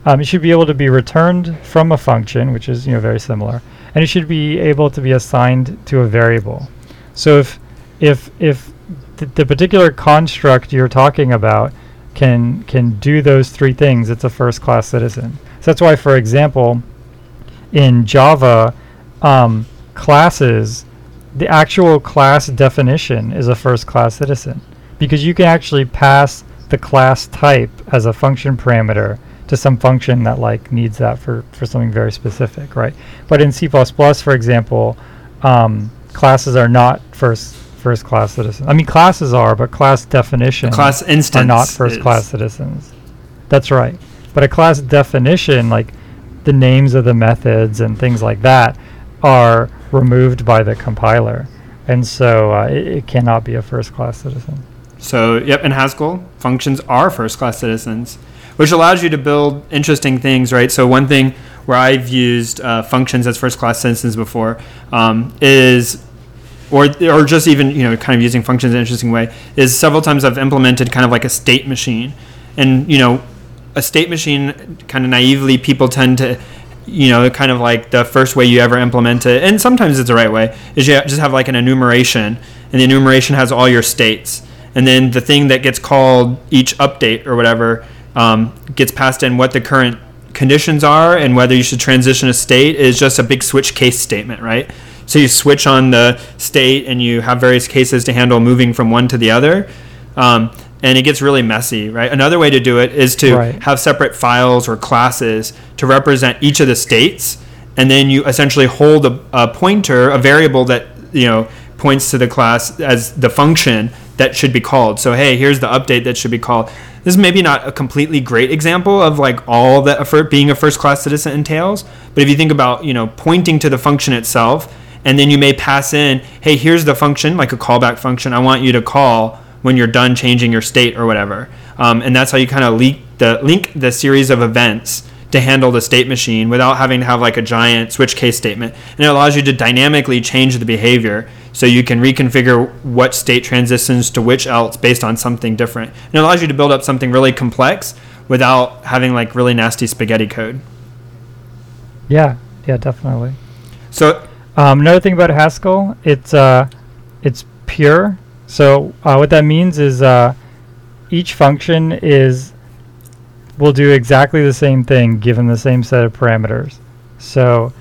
Um, it should be able to be returned from a function, which is you know very similar, and it should be able to be assigned to a variable. So if if if the, the particular construct you're talking about can can do those three things, it's a first class citizen. So that's why, for example, in Java, um, classes, the actual class definition is a first class citizen because you can actually pass the class type as a function parameter to some function that like needs that for, for something very specific, right? But in C++, for example, um, classes are not first first class citizens. I mean, classes are, but class definition class instance are not first is- class citizens. That's right. But a class definition, like the names of the methods and things like that, are removed by the compiler, and so uh, it, it cannot be a first class citizen. So, yep, in Haskell, functions are first class citizens, which allows you to build interesting things, right? So, one thing where I've used uh, functions as first class citizens before um, is, or, or just even, you know, kind of using functions in an interesting way, is several times I've implemented kind of like a state machine. And, you know, a state machine, kind of naively, people tend to you know, kind of like the first way you ever implement it, and sometimes it's the right way, is you just have like an enumeration, and the enumeration has all your states, and then the thing that gets called each update or whatever um, gets passed in what the current conditions are and whether you should transition a state is just a big switch case statement, right? So you switch on the state and you have various cases to handle moving from one to the other. Um, and it gets really messy, right? Another way to do it is to Right. have separate files or classes to represent each of the states, and then you essentially hold a, a pointer, a variable that you know points to the class as the function that should be called. So hey, here's the update that should be called. This is maybe not a completely great example of like all that a being a first class citizen entails, but if you think about you know pointing to the function itself, and then you may pass in, hey, here's the function, like a callback function. I want you to call when you're done changing your state or whatever. Um, and that's how you kind of link the link the series of events to handle the state machine without having to have like a giant switch case statement. And it allows you to dynamically change the behavior so you can reconfigure what state transitions to which else based on something different. And it allows you to build up something really complex without having like really nasty spaghetti code. Yeah, yeah, definitely. So Um, another thing about Haskell, it's uh, it's pure. So uh, what that means is uh, each function is will do exactly the same thing given the same set of parameters. So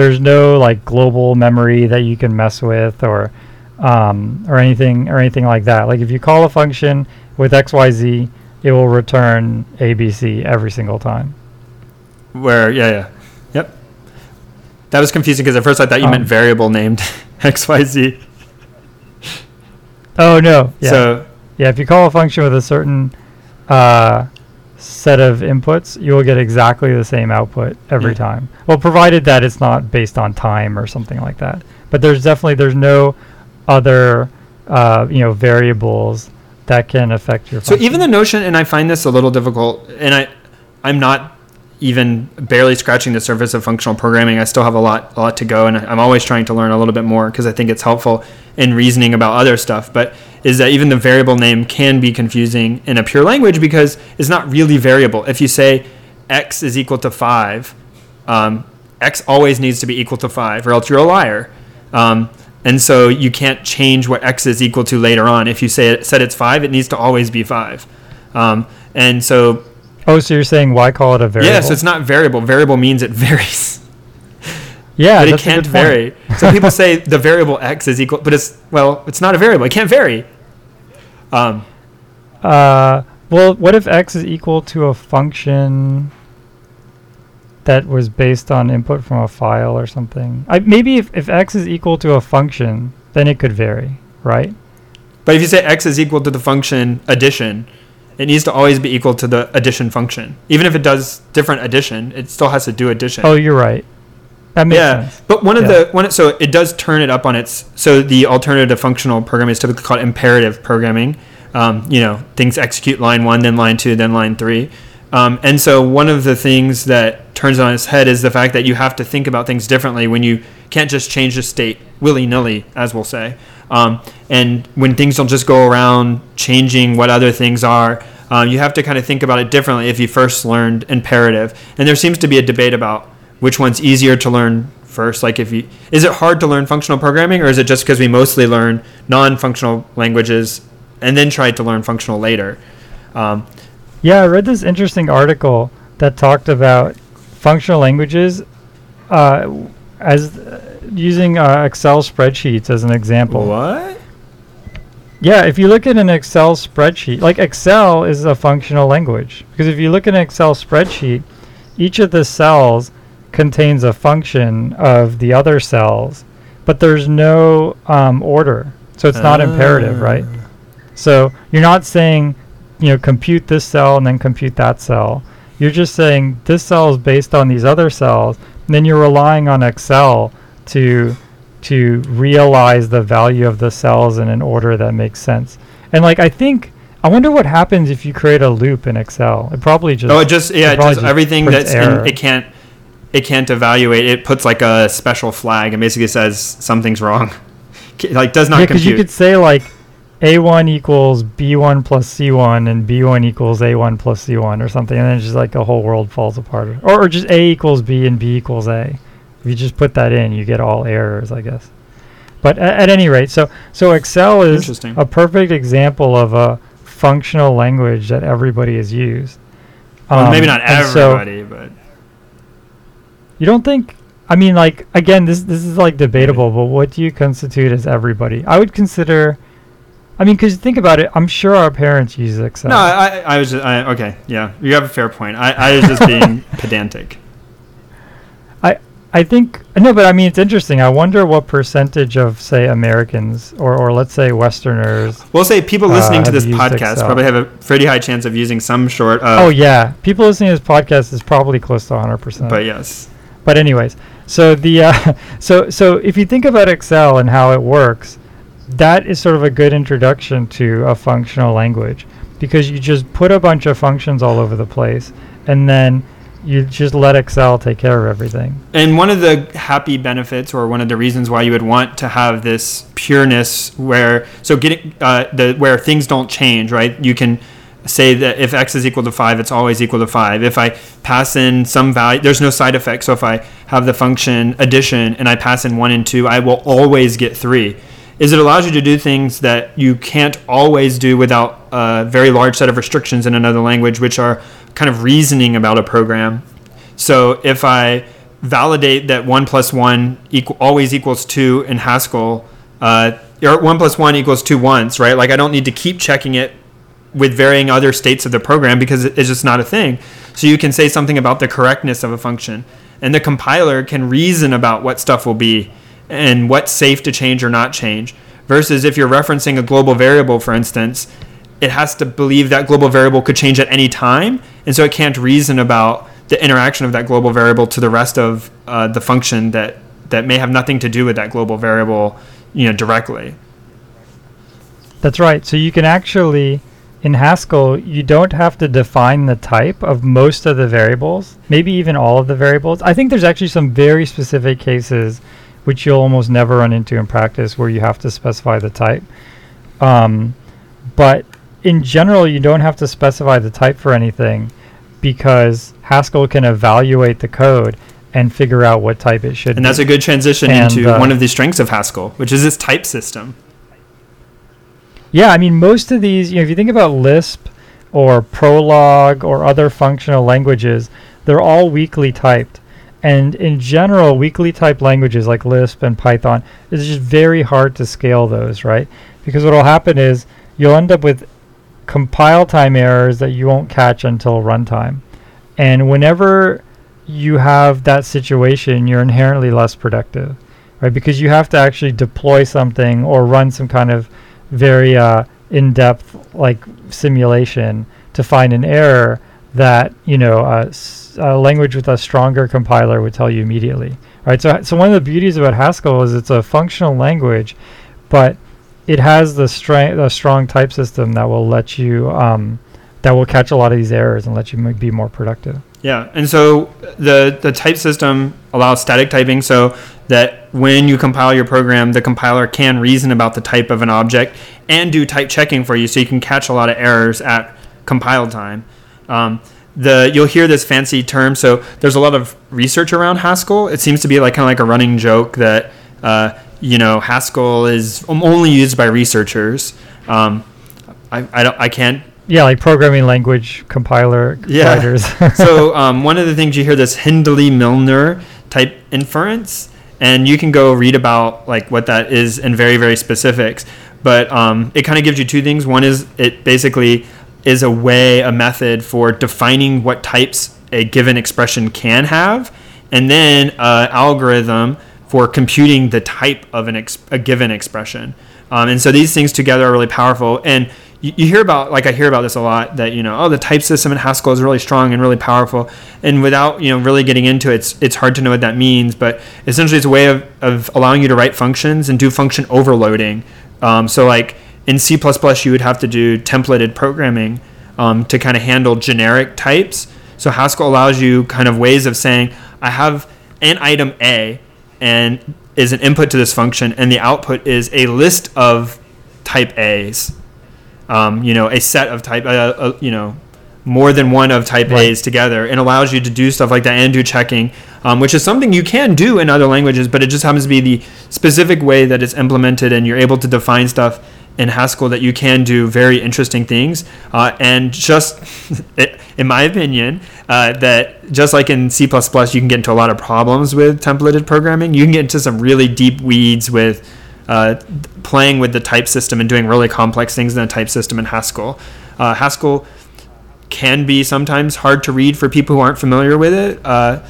there's no like global memory that you can mess with or um, or anything or anything like that. Like if you call a function with XYZ, it will return ABC every single time. where yeah yeah yep that was confusing because at first i thought you Um, meant variable named [laughs] xyz Oh no! Yeah. so Yeah, if you call a function with a certain uh, set of inputs, you will get exactly the same output every Yeah. time. Well, provided that it's not based on time or something like that. But there's definitely there's no other uh, you know variables that can affect your. so even the notion and i find this a little difficult and i i'm not even barely scratching the surface of functional programming i still have a lot a lot to go and i'm always trying to learn a little bit more because i think it's helpful in reasoning about other stuff but is that even the variable name can be confusing in a pure language because it's not really variable. If you say x is equal to 5 um, x always needs to be equal to 5 or else you're a liar. Um, and so you can't change what x is equal to later on. If you say it said it's 5 it needs to always be 5 um, and so oh, so you're saying why call it a variable? yeah so it's not variable. Variable means it [laughs] varies yeah, but it can't vary so people say the variable x is equal but it's well it's not a variable it can't vary um, Uh, well, what if x is equal to a function that was based on input from a file or something? I, maybe if, if x is equal to a function, then it could vary, right? but if you say x is equal to the function addition it needs to always be equal to the addition function even if it does different addition it still has to do addition Oh, you're right. That makes yeah, sense. but one of Yeah. the one so it does turn it up on its so the alternative functional programming is typically called imperative programming. Um, you know, things execute line one, then line two, then line three. Um, and so one of the things that turns it on its head is the fact that you have to think about things differently when you can't just change the state willy nilly, as we'll say. Um, and when things don't just go around changing what other things are, um, you have to kind of think about it differently if you first learned imperative. And there seems to be a debate about which one's easier to learn first. Like, if you is it hard to learn functional programming, or is it just because we mostly learn non-functional languages and then try to learn functional later? Um, Yeah, I read this interesting article that talked about functional languages uh, as uh, using uh, Excel spreadsheets as an example. what? Yeah, if you look at an Excel spreadsheet, like Excel is a functional language. Because if you look at an Excel spreadsheet, each of the cells contains a function of the other cells, but there's no um, order. So it's not imperative, right? Ah. So you're not saying, you know, compute this cell and then compute that cell. You're just saying this cell is based on these other cells. And then you're relying on Excel to to realize the value of the cells in an order that makes sense. And like I think I wonder what happens if you create a loop in Excel. It probably just Oh, it just yeah, it probably just just everything prints that's in, it can't it can't evaluate. It puts like a special flag and basically says something's wrong. [laughs] Like does not yeah, because compute. you could say like A1 equals B1 plus C1 and B1 equals A1 plus C1 or something, and then it's just like the whole world falls apart. Or, or just A equals B and B equals A. If you just put that in, you get all errors, I guess. But at, at any rate, so so Excel is a perfect example of a functional language that everybody has used. well, maybe Um, not and so- everybody, but you don't think? I mean, like again, this this is like debatable, but what do you constitute as everybody? I would consider. I mean, because think about it. I'm sure our parents use Excel. no, I, I was just, I, okay. Yeah, you have a fair point. I, I was just being [laughs] pedantic. I I think no, but I mean, it's interesting. I wonder what percentage of say Americans or or let's say Westerners. We'll say people Uh, listening to this podcast Excel. probably have a pretty high chance of using some short of. oh yeah, people listening to this podcast is probably close to 100. percent But yes, But anyways, so the uh, [laughs] so so if you think about Excel and how it works, that is sort of a good introduction to a functional language because you just put a bunch of functions all over the place and then you just let Excel take care of everything. and one of the happy benefits, or one of the reasons why you would want to have this pureness, where so getting uh, the where things don't change, right? You can say that if x is equal to 5 it's always equal to 5 if i pass in some value there's no side effect. So if i have the function addition and i pass in 1 and 2 i will always get 3 is it allows you to do things that you can't always do without a very large set of restrictions in another language which are kind of reasoning about a program? So if i validate that 1 plus 1 equal, always equals 2 in haskell uh, or 1 plus 1 equals 2 once right? Like i don't need to keep checking it with varying other states of the program because it's just not a thing. So you can say something about the correctness of a function, and the compiler can reason about what stuff will be and what's safe to change or not change. Versus if you're referencing a global variable, for instance, it has to believe that global variable could change at any time, and so it can't reason about the interaction of that global variable to the rest of uh, the function that that may have nothing to do with that global variable, you know, directly. That's right. So you can actually in Haskell, you don't have to define the type of most of the variables, maybe even all of the variables. I think there's actually some very specific cases which you'll almost never run into in practice where you have to specify the type. Um, but in general, you don't have to specify the type for anything because Haskell can evaluate the code and figure out what type it should And be. that's a good transition And, into uh, one of the strengths of Haskell, which is its type system. Yeah, I mean, most of these, you know, if you think about Lisp or Prolog or other functional languages, they're all weakly typed. And in general, weakly typed languages like Lisp and Python, it's just very hard to scale those, right? Because what will happen is you'll end up with compile time errors that you won't catch until runtime. And whenever you have that situation, you're inherently less productive, right? Because you have to actually deploy something or run some kind of very uh, in-depth like simulation to find an error that you know a, language with a stronger compiler would tell you immediately right? So so one of the beauties about Haskell is it's a functional language but it has the strength a strong type system that will let you um, that will catch a lot of these errors and let you m- be more productive Yeah, and so the the type system allows static typing, so that when you compile your program, the compiler can reason about the type of an object and do type checking for you, so you can catch a lot of errors at compile time. Um, the you'll hear this fancy term. So there's a lot of research around Haskell. It seems to be like kind of like a running joke that uh, you know Haskell is only used by researchers. Um, I, I I can't yeah like programming language compiler Yeah. writers [laughs] so [laughs] um, one of the things you hear this Hindley Milner type inference, and you can go read about like what that is in very very specifics. but um, it kind of gives you two things. One is it basically is a way, a method for defining what types a given expression can have, and then an algorithm for computing the type of an ex- a given expression. Um, and so these things together are really powerful. And you, you, hear about, like I hear about this a lot, that you know, oh, the type system in Haskell is really strong and really powerful. And without you know really getting into it, it's, it's hard to know what that means. But essentially, it's a way of, of allowing you to write functions and do function overloading. Um, so like in C++, you would have to do templated programming um, to kind of handle generic types. So Haskell allows you kind of ways of saying, I have an item A, and is an input to this function, and the output is a list of type A's. Um, you know, a set of type, uh, uh, you know, more than one of type right. A's together, and allows you to do stuff like that and do checking, um, which is something you can do in other languages, but it just happens to be the specific way that it's implemented, and you're able to define stuff in Haskell that you can do very interesting things. Uh, and just, [laughs] in my opinion, uh, that just like in C++, you can get into a lot of problems with templated programming. You can get into some really deep weeds with uh, playing with the type system and doing really complex things in the type system in Haskell. Uh, Haskell can be sometimes hard to read for people who aren't familiar with it uh,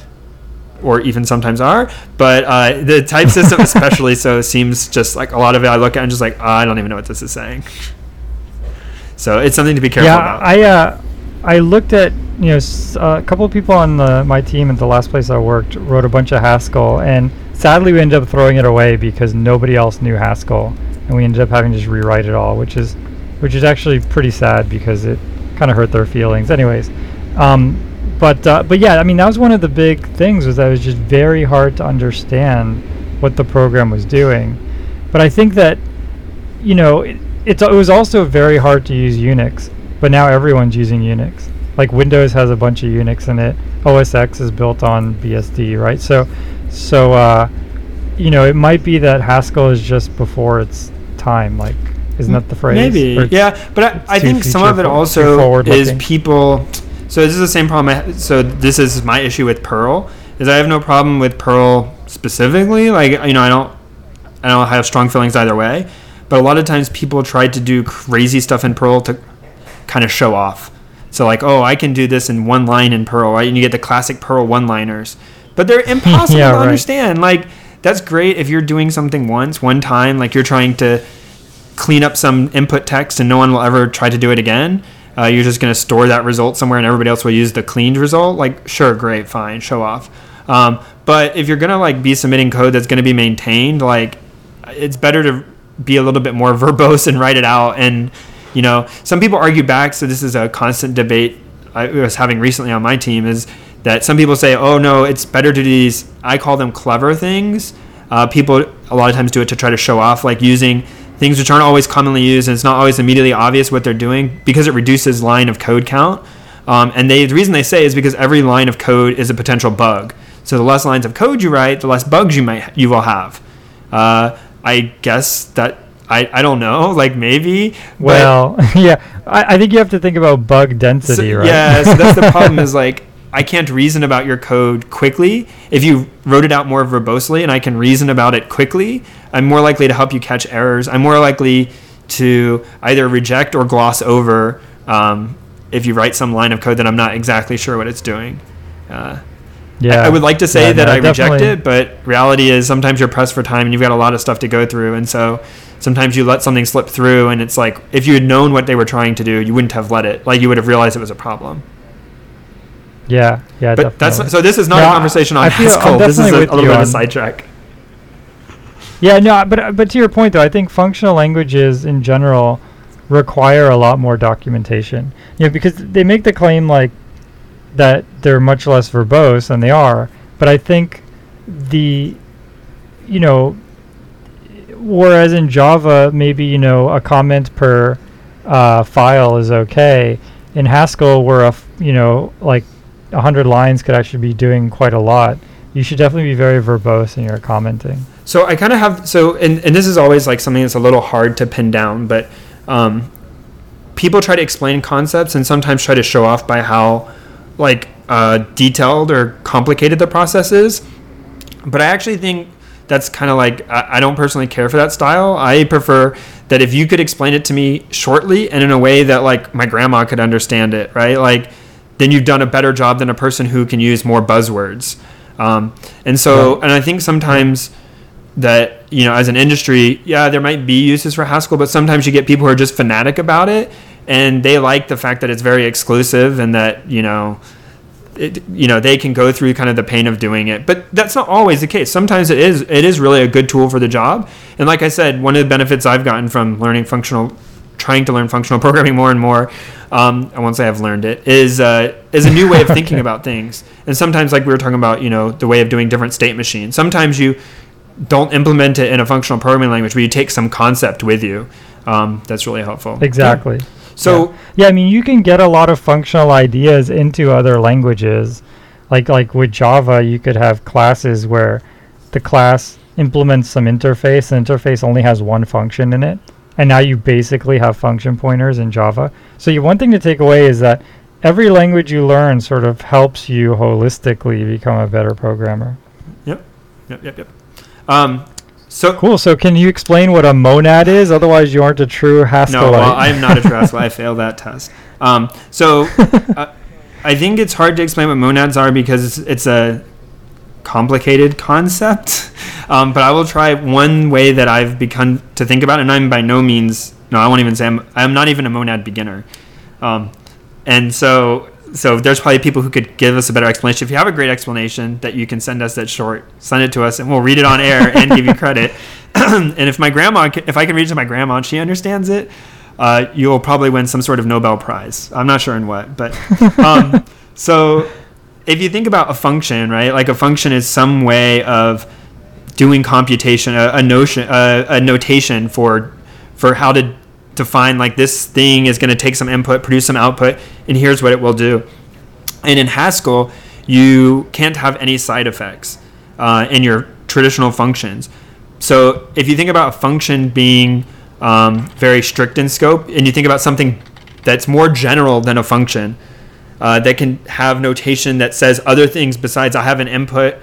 or even sometimes are. But uh, the type system, [laughs] especially so, seems just like a lot of it. I look at and just like oh, I don't even know what this is saying. So it's something to be careful yeah, about. I uh, I looked at you know uh, a couple of people on the, my team at the last place I worked wrote a bunch of Haskell, and sadly we ended up throwing it away because nobody else knew Haskell, and we ended up having to just rewrite it all, which is which is actually pretty sad because it kind of hurt their feelings. Anyways. Um, but uh, but yeah, I mean that was one of the big things was that it was just very hard to understand what the program was doing. But I think that you know it, it was also very hard to use Unix. But now everyone's using Unix. Like Windows has a bunch of Unix in it. OS X is built on BSD, right? So so uh, you know it might be that Haskell is just before its time. Like isn't that the phrase? Maybe, yeah. But I, I think some of it also is people so this is the same problem. I, so this is my issue with Perl. Is I have no problem with Perl specifically. Like you know, I don't, I don't have strong feelings either way. But a lot of times people try to do crazy stuff in Perl to kind of show off. So like, oh, I can do this in one line in Perl, right? And you get the classic Perl one-liners, but they're [laughs] impossible yeah, to right. understand. Like that's great if you're doing something once, one time, like you're trying to clean up some input text and no one will ever try to do it again uh, you're just going to store that result somewhere and everybody else will use the cleaned result like sure great fine show off um, but if you're going to like be submitting code that's going to be maintained like it's better to be a little bit more [laughs] verbose and write it out and you know some people argue back so this is a constant debate i was having recently on my team is that some people say oh no it's better to do these i call them clever things uh, people a lot of times do it to try to show off like using things which aren't always commonly used and it's not always immediately obvious what they're doing because it reduces line of code count. Um, and they, the reason they say is because every line of code is a potential bug. So the less lines of code you write, the less bugs you might you will have. Uh, I guess that I, I don't know, [laughs] like maybe. Well, [laughs] yeah, I, I think you have to think about bug density, so, right? Yeah, so that's the problem. is [laughs] like I can't reason about your code quickly. If you wrote it out more verbosely and I can reason about it quickly, I'm more likely to help you catch errors. I'm more likely to either reject or gloss over um, if you write some line of code that I'm not exactly sure what it's doing. Uh, yeah, I, I, would like to say yeah, that no, I reject it, but reality is sometimes you're pressed for time and you've got a lot of stuff to go through, and so sometimes you let something slip through, and it's like if you had known what they were trying to do, you wouldn't have let it. Like you would have realized it was a problem. Yeah, yeah, but definitely. that's so. This is not yeah, a conversation on Haskell. This is a, a little bit of a sidetrack. Yeah, no, but but to your point though, I think functional languages in general require a lot more documentation. You know, because they make the claim like that they're much less verbose than they are, but I think the you know whereas in Java maybe you know a comment per uh, file is okay. In Haskell, where a f- you know like 100 lines could actually be doing quite a lot. You should definitely be very verbose in your commenting. So I kind of have so, and, and this is always like something that's a little hard to pin down, but um, people try to explain concepts and sometimes try to show off by how like uh, detailed or complicated the process is. But I actually think that's kind of like I, I don't personally care for that style. I prefer that if you could explain it to me shortly and in a way that like my grandma could understand it, right? Like then you've done a better job than a person who can use more buzzwords. Um, and so, Right. and I think sometimes that you know, as an industry, yeah, there might be uses for Haskell, but sometimes you get people who are just fanatic about it, and they like the fact that it's very exclusive and that you know, it, you know, they can go through kind of the pain of doing it. But that's not always the case. Sometimes it is. It is really a good tool for the job. And like I said, one of the benefits I've gotten from learning functional, trying to learn functional [laughs] programming more and more, um, I won't say I've learned it, is uh, is a new way of thinking [laughs] Okay. about things. And sometimes, like we were talking about, you know, the way of doing different state machines. Sometimes you don't implement it in a functional programming language, but you take some concept with you. Um, that's really helpful. Exactly. So Yeah, I mean, you can get a lot of functional ideas into other languages. Like like with Java, you could have classes where the class implements some interface. The interface only has one function in it, and now you basically have function pointers in Java. So you, one thing to take away is that every language you learn sort of helps you holistically become a better programmer. Yep, yep, yep. Um, so Cool. So can you explain what a monad is? Otherwise, you aren't a true Haskellite. no, well, I'm not a Terrestrial. I [laughs] failed that test. Um, so uh, I think it's hard to explain what monads are because it's, it's a complicated concept. [laughs] Um, but I will try one way that I've begun to think about, it, and I'm by no means no, I won't even say I'm. I'm not even a monad beginner. Um, and so so there's probably people who could give us a better explanation. If you have a great explanation that you can send us that short, send it to us and we'll read it on air and give you credit. [laughs] [clears throat] and if my grandma, if I can read it to my grandma and she understands it, uh, you'll probably win some sort of Nobel Prize. I'm not sure in what, but [laughs] um, so if you think about a function, right? Like a function is some way of doing computation, a, a notion, a, a notation for for how to define like this thing is going to take some input, produce some output, and here's what it will do. And in Haskell, you can't have any side effects uh, in your traditional functions. So if you think about a function being um, very strict in scope, and you think about something that's more general than a function, uh, that can have notation that says other things besides I have an input,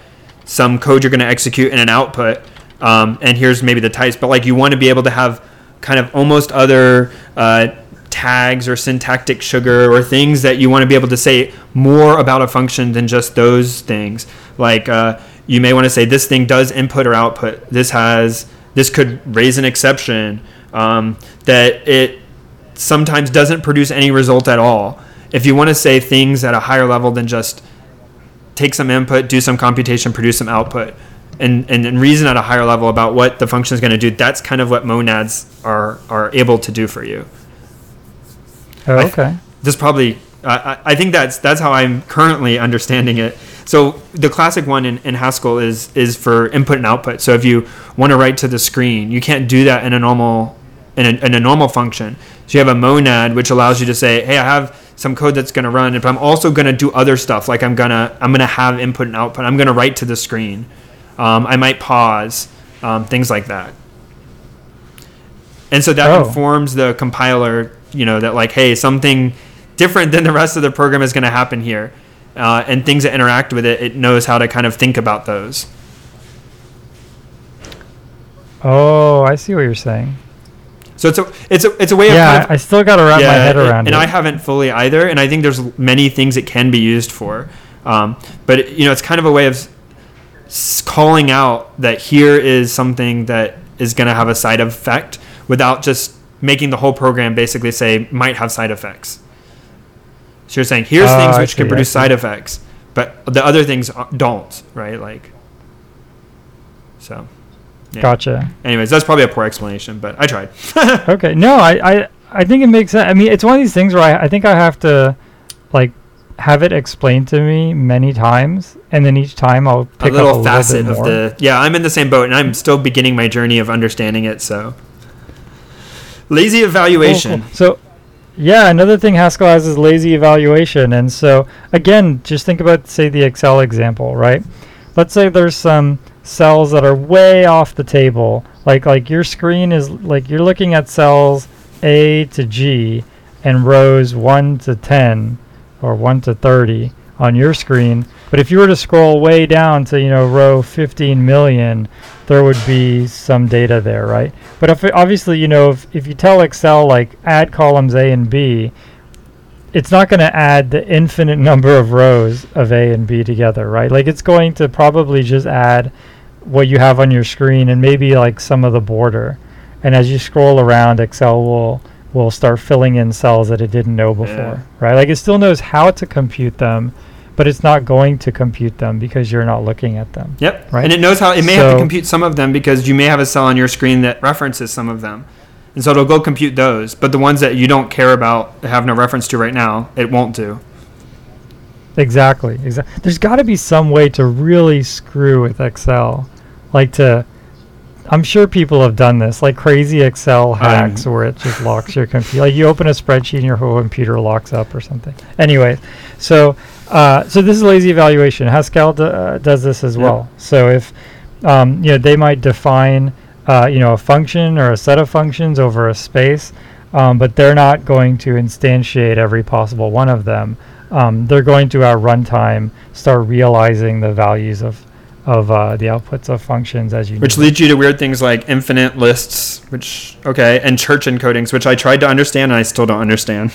some code you're going to execute, and an output, um, and here's maybe the types. But like you want to be able to have kind of almost other uh, tags or syntactic sugar or things that you want to be able to say more about a function than just those things. Like uh, you may want to say this thing does input or output. This has this could raise an exception. Um, that it sometimes doesn't produce any result at all. If you want to say things at a higher level than just take some input, do some computation, produce some output, and, and, and reason at a higher level about what the function is going to do, that's kind of what monads are, are able to do for you. Oh, I th- okay. This probably, I I I think that's that's how I'm currently [laughs] understanding it. So the classic one in, in Haskell is is for input and output. So if you want to write to the screen, you can't do that in a normal in a, in a normal function. So you have a monad which allows you to say, hey, I have some code that's going to run, but I'm also going to do other stuff. Like I'm gonna I'm gonna have input and output. I'm going to write to the screen. Um, I might pause, um, things like that. And so that Oh. informs the compiler, you know, that like, hey, something different than the rest of the program is going to happen here. Uh, and things that interact with it, it knows how to kind of think about those. Oh, I see what you're saying. So it's a it's a it's a way of Yeah, kind of, I still got to wrap my head around and it. I haven't fully either. And I think there's many things it can be used for. Um, but you know, it's kind of a way of calling out that here is something that is going to have a side effect without just making the whole program basically say might have side effects. So you're saying here's Oh, things which can see, I produce side effects, but the other things don't, right? Like, so. Yeah. Gotcha. Anyways, that's probably a poor explanation, but I tried. [laughs] Okay. No, I, I, I think it makes sense. I mean, it's one of these things where I, I think I have to, like, have it explained to me many times, and then each time I'll a pick little up a little facet bit of the yeah i'm in the same boat and i'm still beginning my journey of understanding it so lazy Cool, evaluation cool. So, yeah, another thing Haskell has is lazy evaluation. And so, again, just think about, say, the Excel example, right? Let's say there's some cells that are way off the table. Like, like your screen is like you're looking at cells A to G and rows 1 to 10 or 1 to 30 on your screen. But if you were to scroll way down to, you know, row 15 million, there would be some data there, right? But if obviously, you know, if, if you tell Excel like add columns A and B, it's not going to add the infinite [laughs] number of rows of A and B together, right? Like it's going to probably just add what you have on your screen and maybe like some of the border. And as you scroll around, Excel will will start filling in cells that it didn't know before, Yeah. right? Like it still knows how to compute them, but it's not going to compute them because you're not looking at them. Yep. Right. And it knows how it may have to compute some of them because you may have a cell on your screen that references some of them. And so it'll go compute those, but the ones that you don't care about, have no reference to right now, it won't do. Exactly. Exactly. There's got to be some way to really screw with Excel, like to. I'm sure people have done this, like crazy Excel hacks where it just [laughs] locks your computer. Like you open a spreadsheet and your whole computer locks up or something. Anyway, so uh, so this is lazy evaluation. Haskell d- uh, does this as Yep. well. So if um, you know they might define uh, you know a function or a set of functions over a space, um, but they're not going to instantiate every possible one of them um, they're going to at runtime start realizing the values of of uh, the outputs of functions as you Which leads you to weird things like infinite lists, which, okay, and church encodings, which I tried to understand and I still don't understand.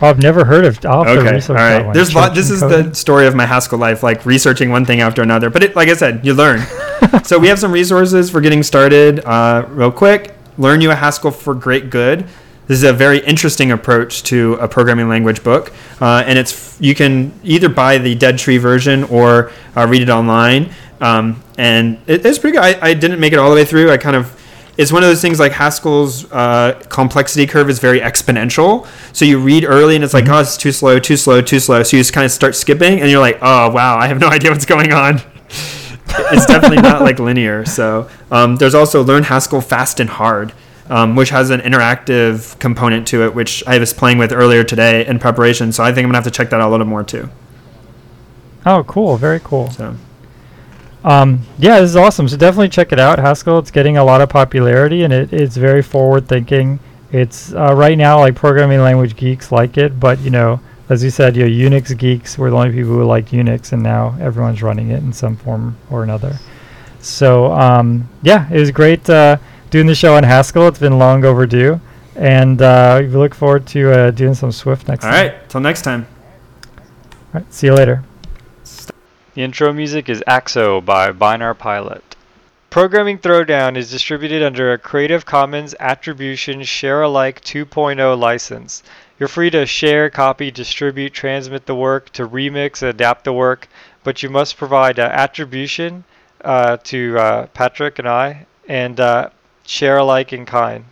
Oh, I've never heard of. I'll Okay, all one. There's lot. This is the story of my Haskell life, like researching one thing after another. But it, like I said, you learn. [laughs] so we have some resources for getting started. Uh, real quick, learn you a Haskell for great good. This is a very interesting approach to a programming language book, uh, and it's you can either buy the Dead Tree version or uh, read it online. Um, and it, it's pretty good. I, I didn't make it all the way through. I kind of it's one of those things like Haskell's uh, complexity curve is very exponential. So you read early and it's like, oh, it's too slow, too slow, too slow. So you just kind of start skipping and you're like, oh, wow, I have no [laughs] idea what's going on. it's definitely not like linear. So um, there's also Learn Haskell Fast and Hard, um, which has an interactive component to it, which I was playing with earlier today in preparation. So I think I'm going to have to check that out a little more too. Oh, cool. Very cool. So Um, yeah, this is awesome. So definitely check it out. Haskell. It's getting a lot of popularity, and it, it's very forward thinking. It's uh, right now like programming language geeks like it, but you know, as you said, you know, Unix geeks were the only people who liked Unix, and now everyone's running it in some form or another. So um, yeah, it was great uh, doing the show on Haskell. It's been long overdue, and uh, we look forward to uh, doing some Swift next all time. right, till next time. All right. See you later. The intro music is AXO by Binärpilot. Programming Throwdown is distributed under a Creative Commons Attribution Share Alike 2.0 license. You're free to share, copy, distribute, transmit the work, to remix, adapt the work, but you must provide uh, attribution uh, to uh, Patrick and I, and uh, share alike in kind.